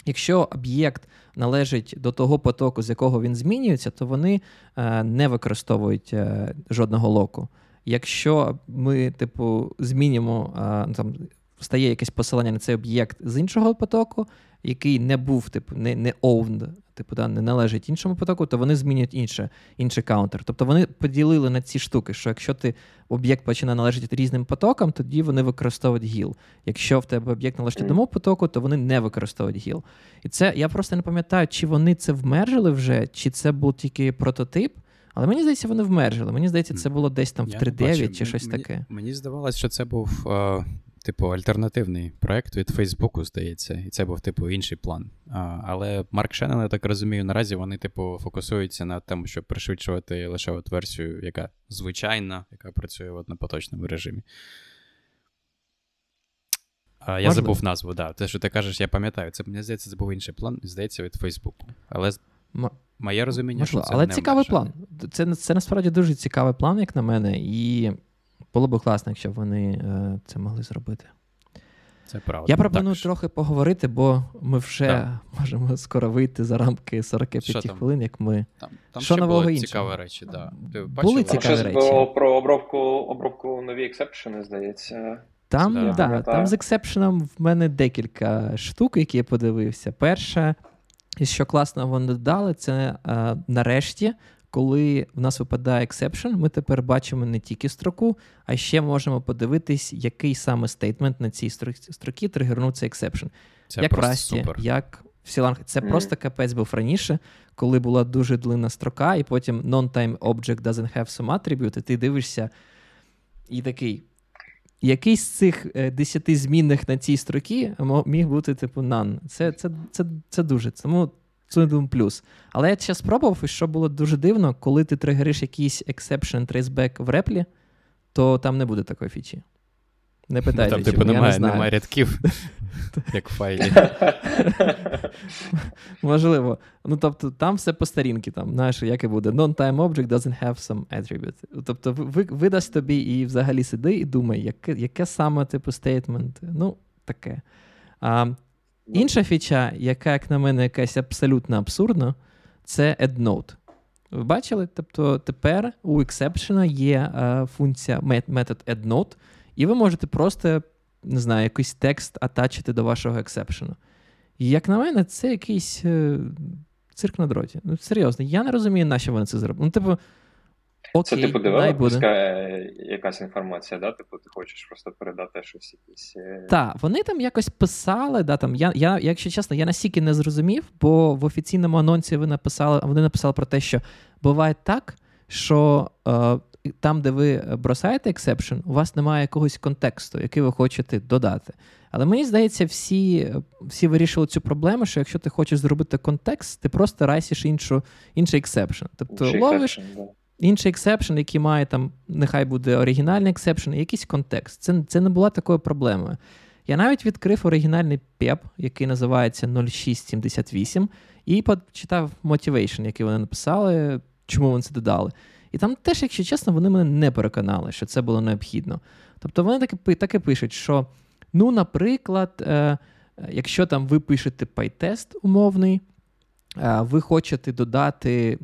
Якщо об'єкт належить до того потоку, з якого він змінюється, то вони е, не використовують е, жодного локу. Якщо ми, типу, змінимо е, там. Стає якесь посилання на цей об'єкт з іншого потоку, який не був, типу, не не owned, типу, да, не належить іншому потоку, то вони змінюють інше, інший counter. Тобто вони поділили на ці штуки, що якщо ти об'єкт починає належати різним потокам, тоді вони використовують гіл. Якщо в тебе об'єкт належить одному потоку, то вони не використовують гіл. І це я просто не пам'ятаю, чи вони це вмержили вже, чи це був тільки прототип. Але мені здається, вони вмержили. Мені здається, це було десь там в 3.9 чи щось мені, таке. Мені здавалося, що це був е, типу, альтернативний проект від Фейсбуку, здається, і це був, типу, інший план. А, Але Марк Шеннон, я так розумію, наразі вони, типу, фокусуються на тому, щоб пришвидшувати лише от версію, яка звичайна, яка працює в однопоточному режимі. А, Я забув назву, да. Те, що ти кажеш, я пам'ятаю. Це мені здається, це був інший план, здається, від Фейсбуку. Але М- моє розуміння, Можливо. що це Але не цікавий план. Це це насправді дуже цікавий план, як на мене. І було б класно, якщо б вони е, це могли зробити. Це правда. Я пропоную так. трохи поговорити, бо ми вже так. можемо скоро вийти за рамки 45 хвилин, як ми. Там там Що ще нового були іншого? цікаві речі, да. Ти Були цікаві щось речі. було про обробку обробку нові ексепшени, здається. Там да. да там з ексепшеном в мене декілька штук, які я подивився. Перше, що класно вони додали, це е, нарешті коли в нас випадає exception, ми тепер бачимо не тільки строку, а ще можемо подивитись, який саме statement на цій строкі тригернув цей exception. Як в Rust і, як в Clang. Це mm. просто капець був раніше, коли була дуже длинна строка, і потім non-time object doesn't have some attribute, і ти дивишся і такий. Який з цих е, десяти змінних на цій строкі міг бути, типу, none. Це це, це, це дуже. Тому це думаю, плюс. Але я ще спробував, і що було дуже дивно, коли ти тригериш якийсь exception traceback в реплі, то там не буде такої фічі. Не ну, питайте, Там, типу, немає, не немає рядків, [LAUGHS] як в файлі. [LAUGHS] Можливо. Ну, тобто, там все по старінки, там, знаєш, як і буде. Non-time object doesn't have some attribute. Тобто, видасть тобі і взагалі сиди і думай, яке яке саме типу стейтмент. Ну, таке. А, Інша фіча, яка, як на мене, якась абсолютно абсурдна, це AddNote. Ви бачили? Тобто тепер у exception є а, функція метод AddNote, і ви можете просто, не знаю, якийсь текст атачити до вашого. І як на мене, це якийсь е, цирк на дроті. Ну, серйозно, я не розумію, на що вони це зробили. Ну, типу, Окей, Це типу девелоперська якась інформація, да? Типу, ти хочеш просто передати щось якісь. Е, так, вони там якось писали. да, там, Я, я, якщо чесно, я настільки не зрозумів, бо в офіційному анонсі ви написали, вони написали про те, що буває так, що е, там, де ви бросаєте exception, у вас немає якогось контексту, який ви хочете додати. Але мені здається, всі всі вирішили цю проблему, що якщо ти хочеш зробити контекст, ти просто райсиш іншу, інший exception. Тобто інший ловиш exception, да. Інший exception, який має там, нехай буде оригінальний exception, якийсь контекст. Це це не була такою проблемою. Я навіть відкрив оригінальний PEP, який називається 0678, і почитав Motivation, який вони написали, чому вони це додали. І там теж, якщо чесно, вони мене не переконали, що це було необхідно. Тобто вони таки, таки пишуть, що, ну, наприклад, е, якщо там ви пишете PyTest умовний, е, ви хочете додати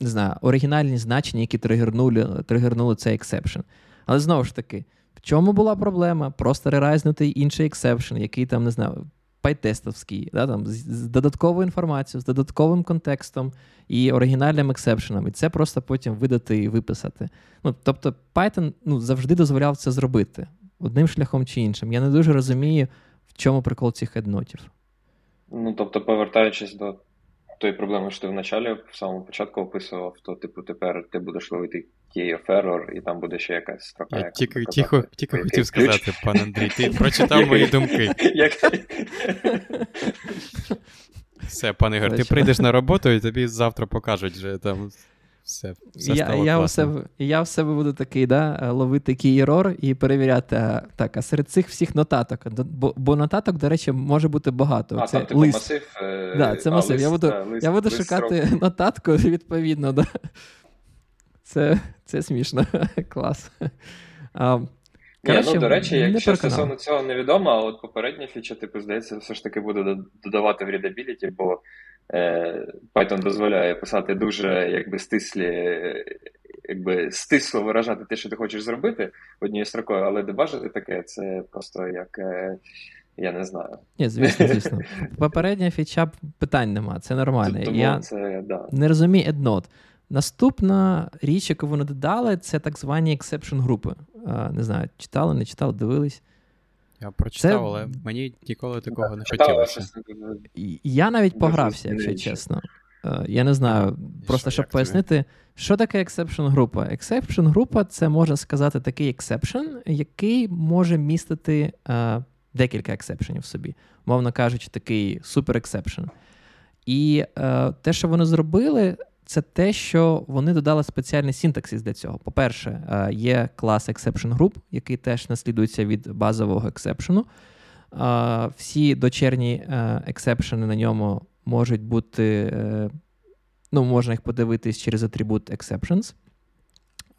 не знаю, оригінальні значення, які тригернули тригернули цей exception. Але знову ж таки, в чому була проблема? Просто рерайзнути інший exception, який там, не знаю, пайтестовський, да, там, з, з додатковою інформацією, з додатковим контекстом і оригінальним ексепшеном. І це просто потім видати і виписати. Ну, Тобто, Python ну, завжди дозволяв це зробити одним шляхом чи іншим. Я не дуже розумію, в чому прикол цих еднотів. Ну, тобто, повертаючись до тої проблеми, що ти вначалі в самому початку описував, то, типу, тепер ти будеш ловити key of error, і там буде ще якась строка. Я тільки тихо, тільки хотів сказати, пан Андрій, ти [LAUGHS] прочитав мої думки. Все, пан Ігор, ти прийдеш на роботу і тобі завтра покажуть, вже там все, все я, стало я, класно. у себе, я в себе буду такий, да, ловити такий ерор і перевіряти. А, так, а серед цих всіх нотаток. Бо, бо нотаток, до речі, може бути багато. А, це там типу лист. масив. Е... Да, це масив. лист, я буду, да, лист, я буду лист шукати срок. [LAUGHS] нотатку відповідно. Да. Це це смішно. [LAUGHS] Клас. А, Ні, ну, до речі, якщо стосовно цього невідомо, а от попередня фіча, типу, здається, все ж таки буде додавати в readability, бо е, Python дозволяє писати дуже якби стислі, якби стисло виражати те, що ти хочеш зробити однією строкою, але дебажити таке, це просто як. Е, я не знаю. Ні, звісно, звісно. [LAUGHS] Попередня фіча питань нема, це нормально. Тому Я це, да. не розумію EdNote. Наступна річ, яку вони додали, це так звані exception групи. Не знаю, читали, не читали, дивились. Я прочитав, це... але мені ніколи такого не хотілося. Я навіть погрався, якщо чесно. Я не знаю, просто щоб пояснити, що таке exception група. Exception група це можна сказати такий exception, який може містити uh, декілька ексепшенів в собі, мовно кажучи, такий супер exception. І uh, те, що вони зробили, це те, що вони додали спеціальний синтаксис для цього. По-перше, є клас exception group, який теж наслідується від базового ексепшену. Всі дочерні ексепшени на ньому можуть бути, е, ну, можна їх подивитись через атрибут exceptions.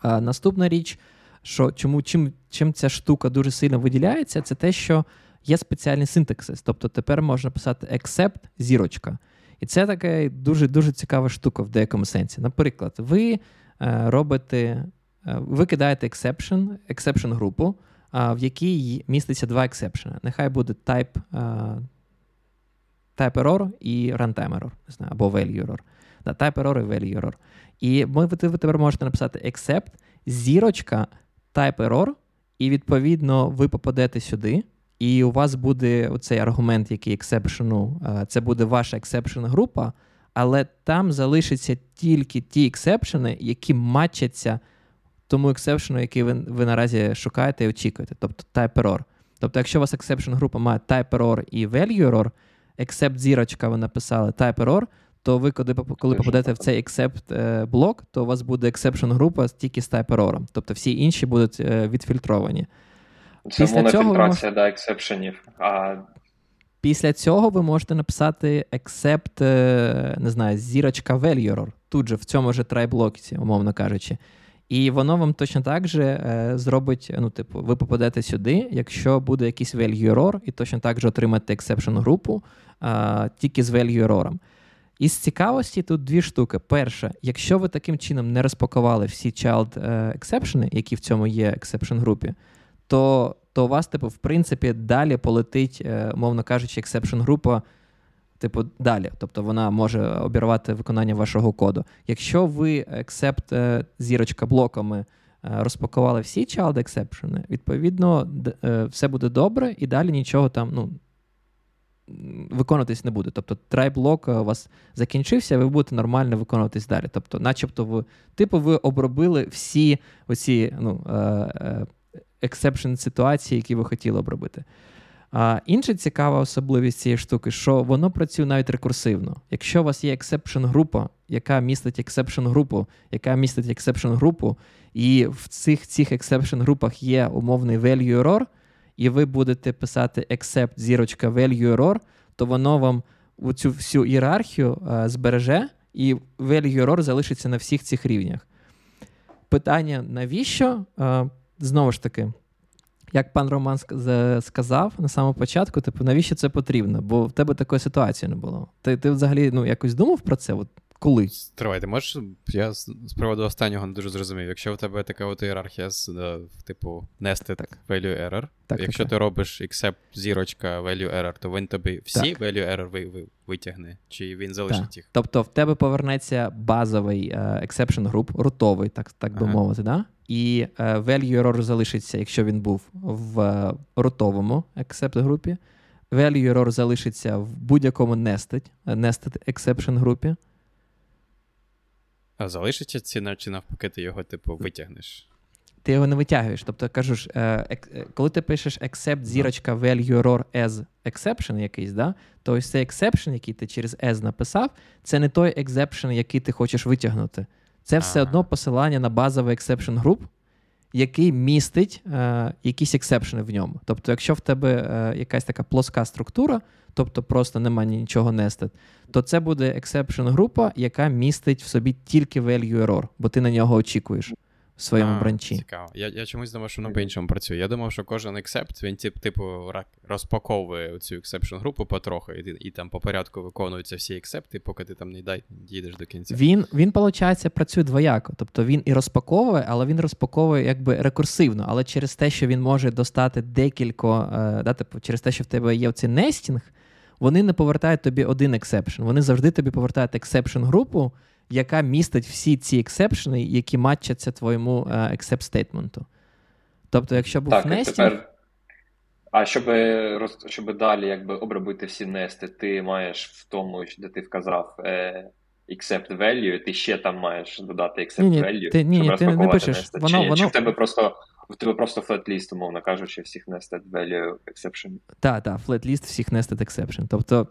Наступна річ, що чому чим, чим ця штука дуже сильно виділяється, це те, що є спеціальний синтаксис. Тобто тепер можна писати except зірочка. І це така дуже дуже цікава штука в деякому сенсі. Наприклад, ви е, робите, е, ви кидаєте exception, exception групу, в якій міститься два ексепшени. Нехай буде type е, type error і runtime error, не знаю, або value error. Да, type error і value error. І ви, ви тепер можете написати except, зірочка, type error, і відповідно ви попадете сюди. І у вас буде оцей аргумент, який ексепшену, це буде ваша exception група, але там залишаться тільки ті ексепшени, які матчаться тому ексепшену, який ви ви наразі шукаєте і очікуєте, тобто type error. Тобто, якщо у вас exception група має type error і value error, except зірочка ви написали type error, то ви, коли коли попадете в цей accept е, блок, то у вас буде exception група тільки з type error. Тобто всі інші будуть е, відфільтровані. Це Після цього можете... да, ексепшенів. А... Після цього ви можете написати accept, е, не знаю, зірочка value error, тут же в цьому же try-блоці, умовно кажучи. І воно вам точно так же е, зробить, ну, типу, ви попадете сюди, якщо буде якийсь value error, і точно так же отримати exception групу е, тільки з value error. Із цікавості тут дві штуки. Перше, якщо ви таким чином не розпакували всі child exception, які в цьому є exception групі, то то у вас, типу, в принципі, далі полетить, е, мовно кажучи, exception група, типу, далі. Тобто вона може обірвати виконання вашого коду. Якщо ви accept е, зірочка блоками е, розпакували всі child exception, відповідно, все буде добре, і далі нічого там, ну. Виконуватись не буде. Тобто трай-блок у вас закінчився, ви будете нормально виконуватись далі. Тобто, начебто, ви, типу, ви обробили всі оці ну, exception ситуації, які ви хотіли б робити. А інша цікава особливість цієї штуки, що воно працює навіть рекурсивно. Якщо у вас є exception група, яка містить exception групу, яка містить exception групу, і в цих цих exception групах є умовний value error, і ви будете писати except зірочка value error, то воно вам цю всю ієрархію а, збереже, і value error залишиться на всіх цих рівнях. Питання, навіщо? А, знову ж таки, як пан Роман сказав на самому початку, типу, навіщо це потрібно? Бо в тебе такої ситуації не було. Ти ти взагалі ну, якось думав про це? От коли? Тривайте, можеш, я з приводу останнього не дуже зрозумів. Якщо в тебе така от ієрархія з е, типу nested так. value error, так, якщо так, ти робиш except зірочка value error, то він тобі всі value error ви, ви, витягне, чи він залишить їх? Тобто в тебе повернеться базовий uh, exception group, рутовий, так так би ага. мовити, да? І uh, value error залишиться, якщо він був в uh, рутовому accept групі. Value error залишиться в будь-якому nested, nested exception групі. А залишиться ціна, чи навпаки, ти його, типу, витягнеш? Ти його не витягуєш. Тобто кажеш, е, е, коли ти пишеш accept зірочка value error as exception якийсь, да, то ось цей exception, який ти через as написав, це не той exception, який ти хочеш витягнути. Це все одно посилання на базовий exception group, який містить е, якісь ексепшени в ньому. Тобто, якщо в тебе е, якась така плоска структура, тобто просто немає нічого нести, то це буде exception група, яка містить в собі тільки value error, бо ти на нього очікуєш в своєму а, бранчі. Цікаво. Я я чомусь думав, що воно по-іншому працює. Я думав, що кожен accept, він тип, типу розпаковує цю exception групу потроху, і, і там по порядку виконуються всі ексепти, поки ти там не дай, дійдеш до кінця. Він, він, виходить, працює двояко. Тобто він і розпаковує, але він розпаковує якби рекурсивно. Але через те, що він може достати декілько, е, да, типу, через те, що в тебе є оцей nesting, вони не повертають тобі один exception. Вони завжди тобі повертають exception групу яка містить всі ці ексепшени, які матчаться твоєму except стейтменту. Тобто, якщо був так, нестінг... Тепер... А щоб щоб далі якби обробити всі нести, ти маєш в тому, де ти вказав е, accept value, ти ще там маєш додати accept ні, value, ти, ні, щоб ні, ти не пишеш. Нести. Воно, чи, воно... чи в тебе просто в тебе просто flatlist, умовно кажучи, всіх nested value exception? Так, так, flatlist всіх nested exception. Тобто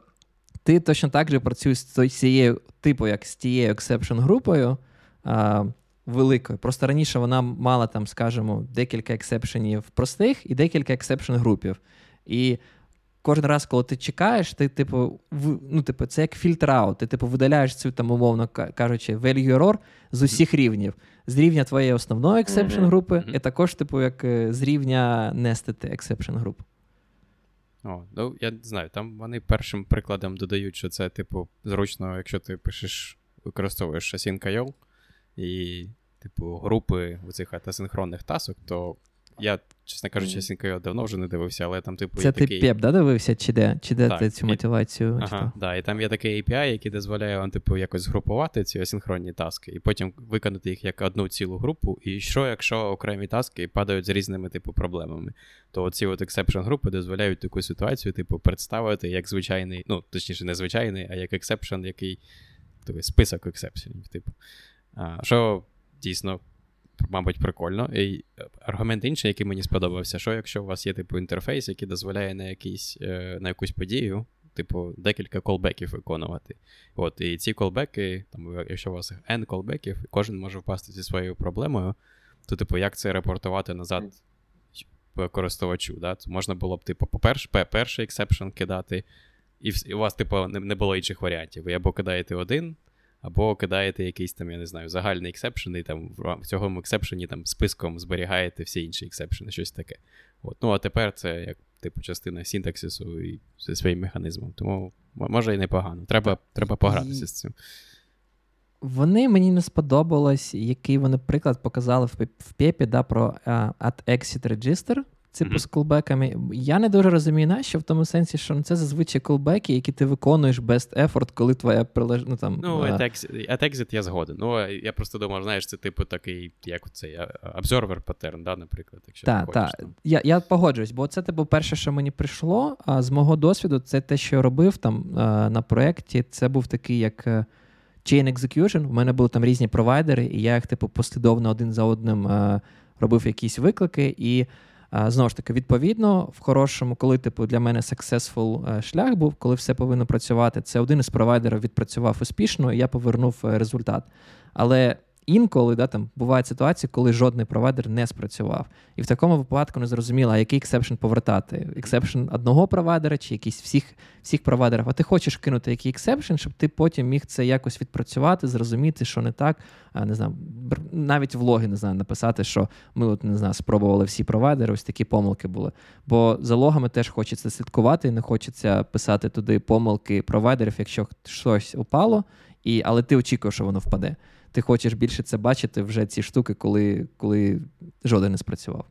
ти точно так же працюєш з цією, типу, як з тією exception групою а, великою. Просто раніше вона мала там, скажімо, декілька ексепшенів простих і декілька exception групів. І кожен раз, коли ти чекаєш, ти, типу, в, ну, типу, це як filter out. Ти, типу, видаляєш цю там, умовно кажучи, value error з усіх рівнів. З рівня твоєї основної exception групи, і також, типу, як е, з рівня nested exception груп. О, ну я не знаю, там вони першим прикладом додають, що це, типу, зручно, якщо ти пишеш, використовуєш Async.io і, типу, групи у цих асинхронних тасок, то я, чесно кажучи, Async.io давно вже не дивився, але там, типу, Це ти такий... Пеп, да, дивився, чи де? Чи де так, ти цю мотивацію? І... Ага, да, і там є такий API, який дозволяє вам, типу, якось згрупувати ці асинхронні таски, і потім виконати їх як одну цілу групу. І що, якщо окремі таски падають з різними, типу, проблемами? То оці от exception групи дозволяють таку ситуацію, типу, представити як звичайний, ну, точніше, не звичайний, а як exception, який тобі, список ексепшенів, типу. А, Що дійсно мабуть, прикольно. І е, Аргумент інший, який мені сподобався, що якщо у вас є типу інтерфейс, який дозволяє на якийсь, е, на якусь подію типу, декілька колбеків виконувати. От, І ці колбеки, там, якщо у вас N колбеків, кожен може впасти зі своєю проблемою, то, типу, як це репортувати назад користувачу? Да? То можна було б, типу, по-перше, перший exception кидати, і у вас, типу, не було інших варіантів. Ви або кидаєте один, або кидаєте якийсь там, я не знаю, загальний ексепшн, і там в цьому ексепшені там списком зберігаєте всі інші ексепшени, щось таке. От. Ну, а тепер це як типу частина синтаксису і зі своїм механізмом. Тому може і непогано. Треба треба погратися з цим. Вони мені не сподобалось, який вони приклад показали в PEP і да, про uh, atexit register типу, з колбеками. Я не дуже розумію, нащо в тому сенсі, що ну, це зазвичай колбеки, які ти виконуєш best effort, коли твоя прилеж... ну, там... Ну, at exit, at exit я згоден. Ну, я просто думав, знаєш, це типу такий, як цей observer pattern, да, наприклад, якщо Так, так. Я я погоджуюсь, бо це типу перше, що мені прийшло, а з мого досвіду, це те, що я робив там на проєкті, це був такий як. Е, chain execution, у мене були там різні провайдери, і я їх, типу, послідовно один за одним е, робив якісь виклики. І Знову ж таки, відповідно, в хорошому, коли типу для мене successful е, шлях був, коли все повинно працювати, це один із провайдерів відпрацював успішно, і я повернув е, результат. Але інколи да, там бувають ситуації, коли жодний провайдер не спрацював. І в такому випадку не зрозуміло, а який exception повертати. Exception одного провайдера чи якийсь всіх всіх провайдерів. А ти хочеш кинути який exception, щоб ти потім міг це якось відпрацювати, зрозуміти, що не так. А, не знаю, Навіть в логи не знаю, написати, що ми от, не знаю, спробували всі провайдери, ось такі помилки були. Бо за логами теж хочеться слідкувати і не хочеться писати туди помилки провайдерів, якщо щось упало, і, але ти очікуєш, що воно впаде ти хочеш більше це бачити вже ці штуки, коли коли жоден не спрацював.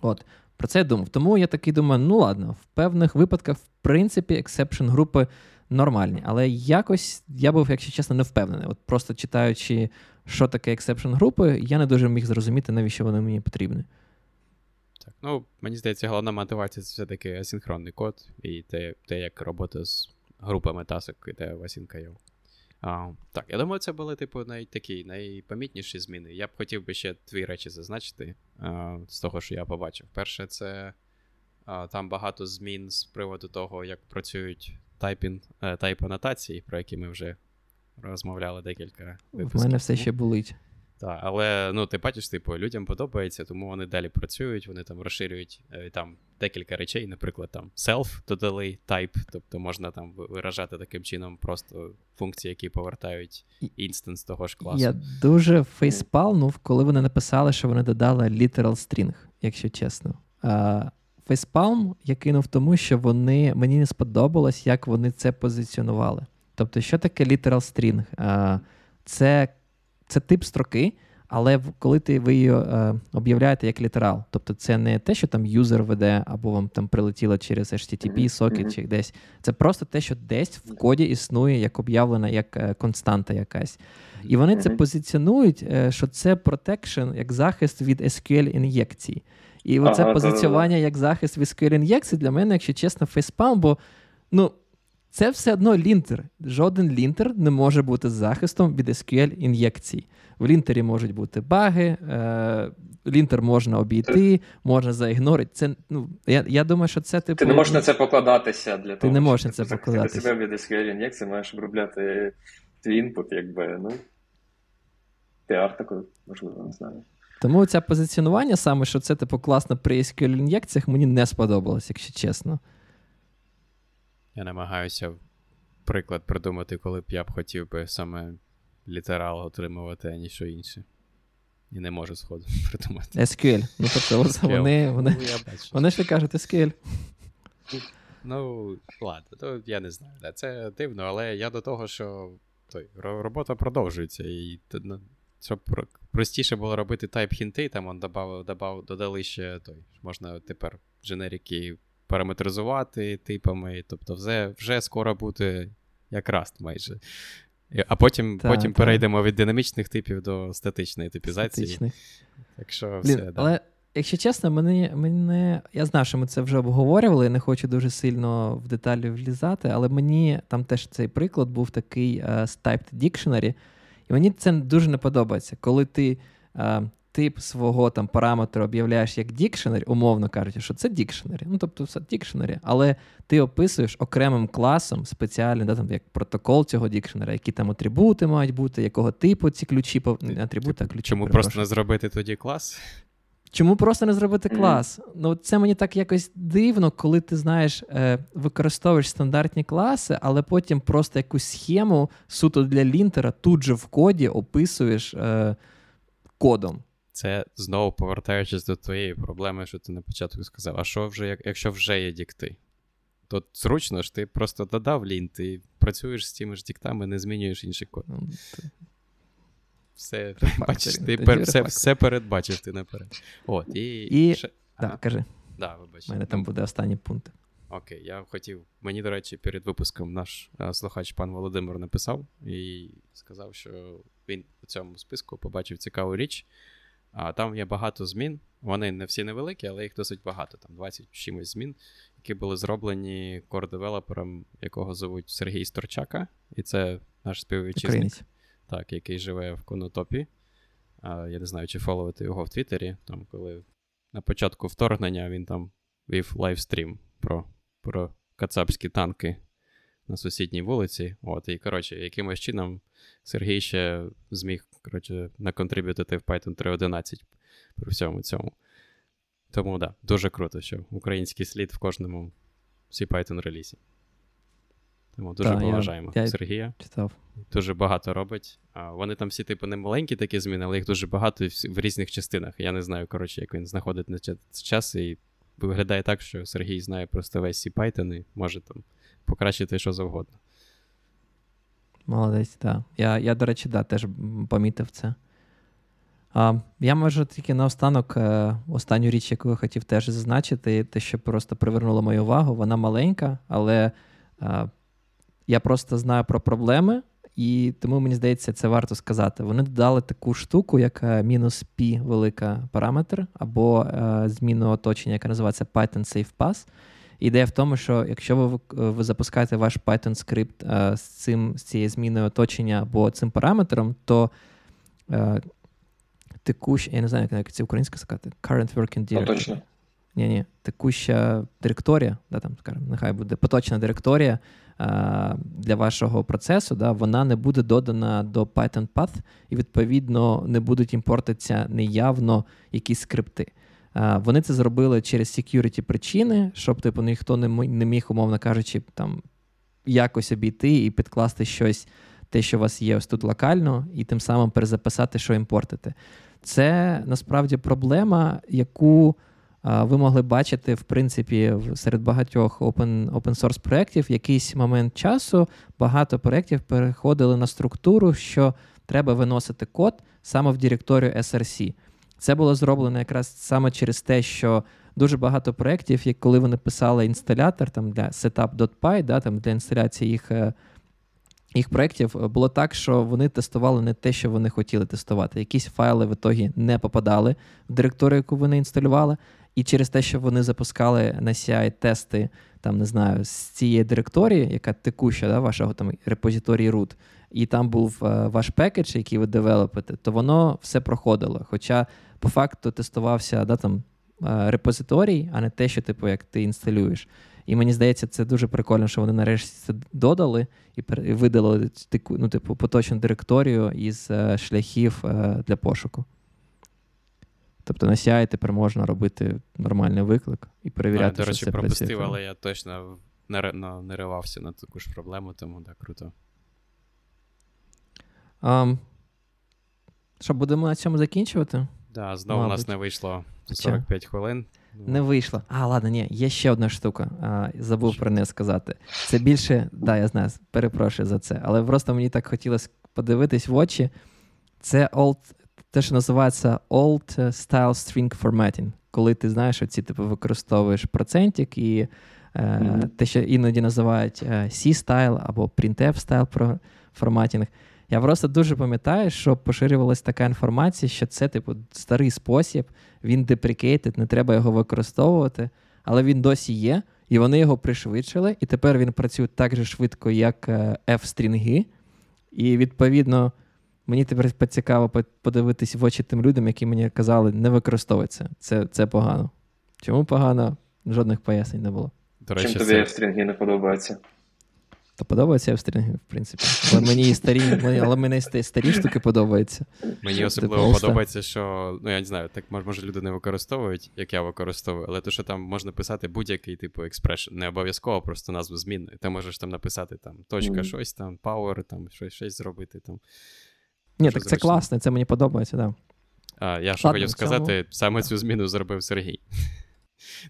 От, Про це я думав. Тому я такий думаю, ну ладно, в певних випадках, в принципі, exception групи нормальні. Але якось я був, якщо чесно, не впевнений. От Просто читаючи, що таке exception групи, я не дуже міг зрозуміти, навіщо вони мені потрібні. Так, ну, мені здається, головна мотивація це все-таки асинхронний код, і те, те як робота з групами тасок іде в asyncio. А, Так, я думаю, це були, типу, най, такі найпомітніші зміни. Я б хотів би ще дві речі зазначити а, з того, що я побачив. Перше, це а, там багато змін з приводу того, як працюють typing, е, type анотації, про які ми вже розмовляли декілька випусків. У мене все ще болить. Так, але ну, ти бачиш, типу, людям подобається, тому вони далі працюють, вони там розширюють е, там декілька речей, наприклад, там self додали type, тобто можна там виражати таким чином просто функції, які повертають інстанс того ж класу. Я дуже фейспалнув, коли вони написали, що вони додали literal string, якщо чесно. Фейспалм я кинув тому, що вони мені не сподобалось, як вони це позиціонували. Тобто, що таке literal string? Це це тип строки, але коли ти ви її е, об'являєте як літерал, тобто це не те, що там юзер веде, або вам там прилетіло через HTTP, сокет чи десь. Це просто те, що десь в коді існує як об'явлена як е, константа якась. І вони це позиціонують, е, що це protection, як захист від SQL ін'єкцій. І оце ага, позиціювання як захист від SQL ін'єкцій для мене, якщо чесно, фейспалм, бо ну. Це все одно лінтер. Жоден лінтер не може бути захистом від SQL ін'єкцій. В лінтері можуть бути баги, е, лінтер можна обійти, можна заігнорити. Це, ну, Я я думаю, що це типу. Ти не можеш на це покладатися для Ти того, не можеш на це покладатися. Ти себе від SQL ін'єкцій, маєш обробляти твій інпут, якби, ну. Піар такий, можливо, не знаю. Тому це позиціонування саме, що це типу класно при SQL ін'єкціях, мені не сподобалось, якщо чесно. Я намагаюся приклад придумати, коли б я б хотів би саме літерал отримувати, а ніщо інше. І не можу сходу [LAUGHS] придумати. SQL. Ну, тобто, SQL. вони вони, ну, вони ж кажуть SQL. Ну, ладно, то я не знаю. Це дивно, але я до того, що той, робота продовжується. І ну, щоб простіше було робити тайп-хінти, там он добав, добав, додали ще той. Можна тепер дженерики параметризувати типами. Тобто, вже вже скоро буде як Rust майже. А потім та, потім та. перейдемо від динамічних типів до статичної типізації. Статичний. Так що все, Блін, да. Але, якщо чесно, мені, мене, я знаю, що ми це вже обговорювали, я не хочу дуже сильно в деталі влізати, але мені там теж цей приклад був такий uh, з Typed Dictionary, і мені це дуже не подобається. Коли ти uh, тип свого там параметру об'являєш як дікшенері, умовно кажучи, що це дікшенері. Ну, тобто, все дікшенері, але ти описуєш окремим класом спеціально, да, там, як протокол цього дікшенера, які там атрибути мають бути, якого типу ці ключі не атрибути, а ключі. Чому просто не зробити тоді клас? Чому просто не зробити клас? Mm. Ну, це мені так якось дивно, коли ти знаєш, е, використовуєш стандартні класи, але потім просто якусь схему суто для лінтера тут же в коді описуєш е, кодом. Це знову повертаючись до твоєї проблеми, що ти на початку сказав. А що вже, якщо вже є дікти? То зручно ж ти просто додав лінт і працюєш з тими ж діктами, не змінюєш інший код. Ну, все [LAUGHS] бачиш, ти пер, все все передбачив ти наперед. От, І, і... Ще... Да, ага. кажи. Да, вибач. У мене там буде останній пункт. Окей, я хотів. Мені, до речі, перед випуском наш а, слухач пан Володимир написав і сказав, що він у цьому списку побачив цікаву річ. А Там є багато змін. Вони не всі невеликі, але їх досить багато. Там 20 чимось змін, які були зроблені кор-девелопером, якого звуть Сергій Сторчака, і це наш співвітчизник, так, який живе в Конотопі. А, Я не знаю, чи фоловити його в Твіттері. Там, коли на початку вторгнення він там вів livestream про про кацапські танки на сусідній вулиці. От, І, коротше, якимось чином Сергій ще зміг коротше, наконтриб'ютити в Python 3.11 при всьому цьому. Тому так, да, дуже круто, що український слід в кожному Python релізі. Тому дуже поважаємо я, Сергія. Читав. Дуже багато робить. А, Вони там всі, типу, не маленькі такі зміни, але їх дуже багато в різних частинах. Я не знаю, коротше, як він знаходить на час і виглядає так, що Сергій знає просто весь Python і може там покращити що завгодно. Молодець, так. Я, я, до речі, да, теж помітив це. А, Я можу тільки наостанок е, останню річ, яку я хотів теж зазначити, те, що просто привернуло мою увагу, вона маленька, але а, я просто знаю про проблеми, і тому мені здається, це варто сказати. Вони додали таку штуку, як е, мінус P велика параметр, або а, е, зміну оточення, яка називається Python Safe Pass. Ідея в тому, що якщо ви ви запускаєте ваш Python скрипт з цим, з цією зміною оточення або цим параметром, то е, текуща, я не знаю, як це українська сказати, current working directory. Поточно. Ні, ні, текуща директорія, да, там, скажімо, нехай буде поточна директорія а, для вашого процесу, да, вона не буде додана до Python Path, і, відповідно, не будуть імпортитися неявно якісь скрипти. Вони це зробили через security причини, щоб типу ніхто не міг, умовно кажучи, там якось обійти і підкласти щось, те, що у вас є ось тут локально, і тим самим перезаписати, що імпортити. Це насправді проблема, яку ви могли бачити, в принципі, серед багатьох open, source проєктів. В якийсь момент часу багато проєктів переходили на структуру, що треба виносити код саме в директорію SRC. Це було зроблено якраз саме через те, що дуже багато проєктів, як коли вони писали інсталятор там для setup.py, да, там для інсталяції їх е, їх проєктів, е, було так, що вони тестували не те, що вони хотіли тестувати. Якісь файли в ітогі не попадали в директорію, яку вони інсталювали. І через те, що вони запускали на CI тести, там не знаю, з цієї директорії, яка текуща, да, вашого там репозиторії root, і там був е, ваш пекедж, який ви девелопите, то воно все проходило. Хоча по факту тестувався да, там, е, репозиторій, а не те, що типу, як ти інсталюєш. І мені здається, це дуже прикольно, що вони нарешті це додали і видалили ну, типу, поточну директорію із е, шляхів для пошуку. Тобто на CI тепер можна робити нормальний виклик і перевіряти. Ну, до речі, пропустив, але я точно не, не ривався на таку ж проблему, тому так круто. Um, що, будемо на цьому закінчувати? Так, да, знову у нас не вийшло 45 Чо? хвилин. Не вийшло. А, ладно, ні, є ще одна штука. А, Забув про неї сказати. Це більше, да, я знаю, перепрошую за це. Але просто мені так хотілося подивитись в очі. Це old, те, що називається Old Style String Formatting. Коли ти знаєш, оці типу використовуєш процентик і е, mm-hmm. те, що іноді називають е, C-style або printf style форматінг. Я просто дуже пам'ятаю, що поширювалася така інформація, що це, типу, старий спосіб, він деприкейтед, не треба його використовувати, але він досі є, і вони його пришвидшили, і тепер він працює так же швидко, як е, F-стрінги. І відповідно, Мені тепер цікаво подивитись в очі тим людям, які мені казали, не використовується. Це це погано. Чому погано? Жодних пояснень не було. До речі, Чим тобі це... стрінги не подобаються? Та подобається в стрінги, в принципі. Але мені і старі, але мені старі штуки подобаються. Мені особливо Просто... подобається, що ну я не знаю, так може люди не використовують, як я використовую, але то, що там можна писати будь-який типу експрешн, не обов'язково просто назву змінної. Ти можеш там написати там точка, mm. щось там, power, там щось щось зробити. там. Ні, так це класно, це мені подобається, так. Да. А, Я що хотів сказати, цьому... саме цю зміну зробив Сергій.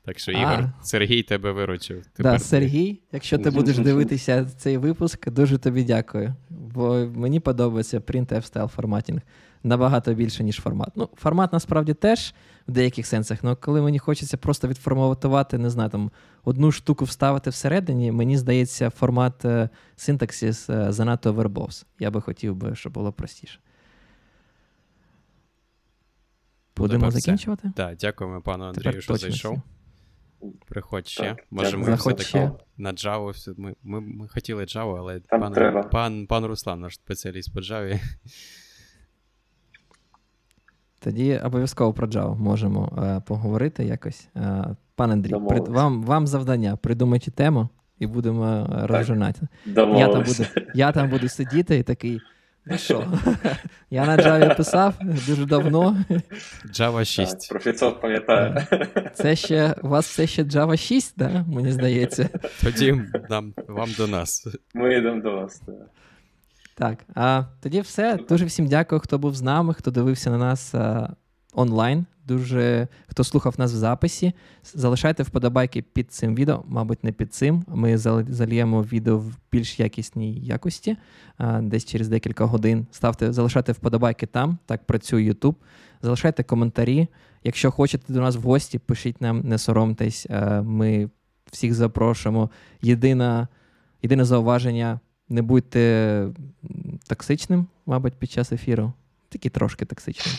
Так що, Ігор, а. Сергій тебе виручив. Так, да, Сергій, якщо ти будеш дивитися цей випуск, дуже тобі дякую. Бо мені подобається print F-Style форматінг набагато більше, ніж формат. Ну, формат насправді теж в деяких сенсах, але коли мені хочеться просто відформатувати, не знаю, там одну штуку вставити всередині, мені здається, формат е, синтаксис е, занадто вербовс. Я би хотів би, щоб було простіше. Будемо закінчувати? Так, дякуємо пану Андрію, що зайшов. Приходь ще. Так, Може, ми все-таки на Java. Ми ми, ми хотіли Java, але пан пан, пан Руслан, наш спеціаліст по Java. [LAUGHS] Тоді обов'язково про Java можемо е, поговорити якось. Е, пан Андрій, при, вам вам завдання. Придумайте тему і будемо е, розжинати. Я там буду я там буду сидіти і такий. Ну що, я на Java писав дуже давно. Java 6. Так, професор пам'ятає. Це ще у вас все ще Java 6, да? мені здається. Тоді нам, вам до нас. Ми йдемо до вас. так. Так, а тоді все. Дуже всім дякую, хто був з нами, хто дивився на нас а, онлайн. Дуже хто слухав нас в записі. Залишайте вподобайки під цим відео, мабуть, не під цим. Ми зальємо відео в більш якісній якості, десь через декілька годин. Ставте, залишайте вподобайки там, так працює YouTube. Залишайте коментарі. Якщо хочете до нас в гості, пишіть нам, не соромтесь. Ми всіх запрошуємо. Єдина, Єдине зауваження не будьте токсичним, мабуть, під час ефіру. Такі трошки токсичним.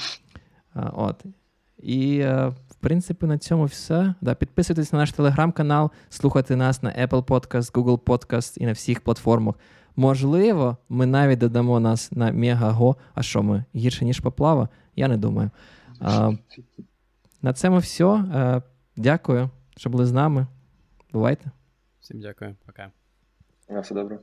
От. І, е, в принципі, на цьому все. Да, Підписуйтесь на наш телеграм-канал, слухайте нас на Apple Podcast, Google Podcast і на всіх платформах. Можливо, ми навіть додамо нас на Мегаго. А що ми? Гірше, ніж поплава? Я не думаю. А, На цьому все. А, дякую, що були з нами. Бувайте. Всім дякую, пока. На все добре.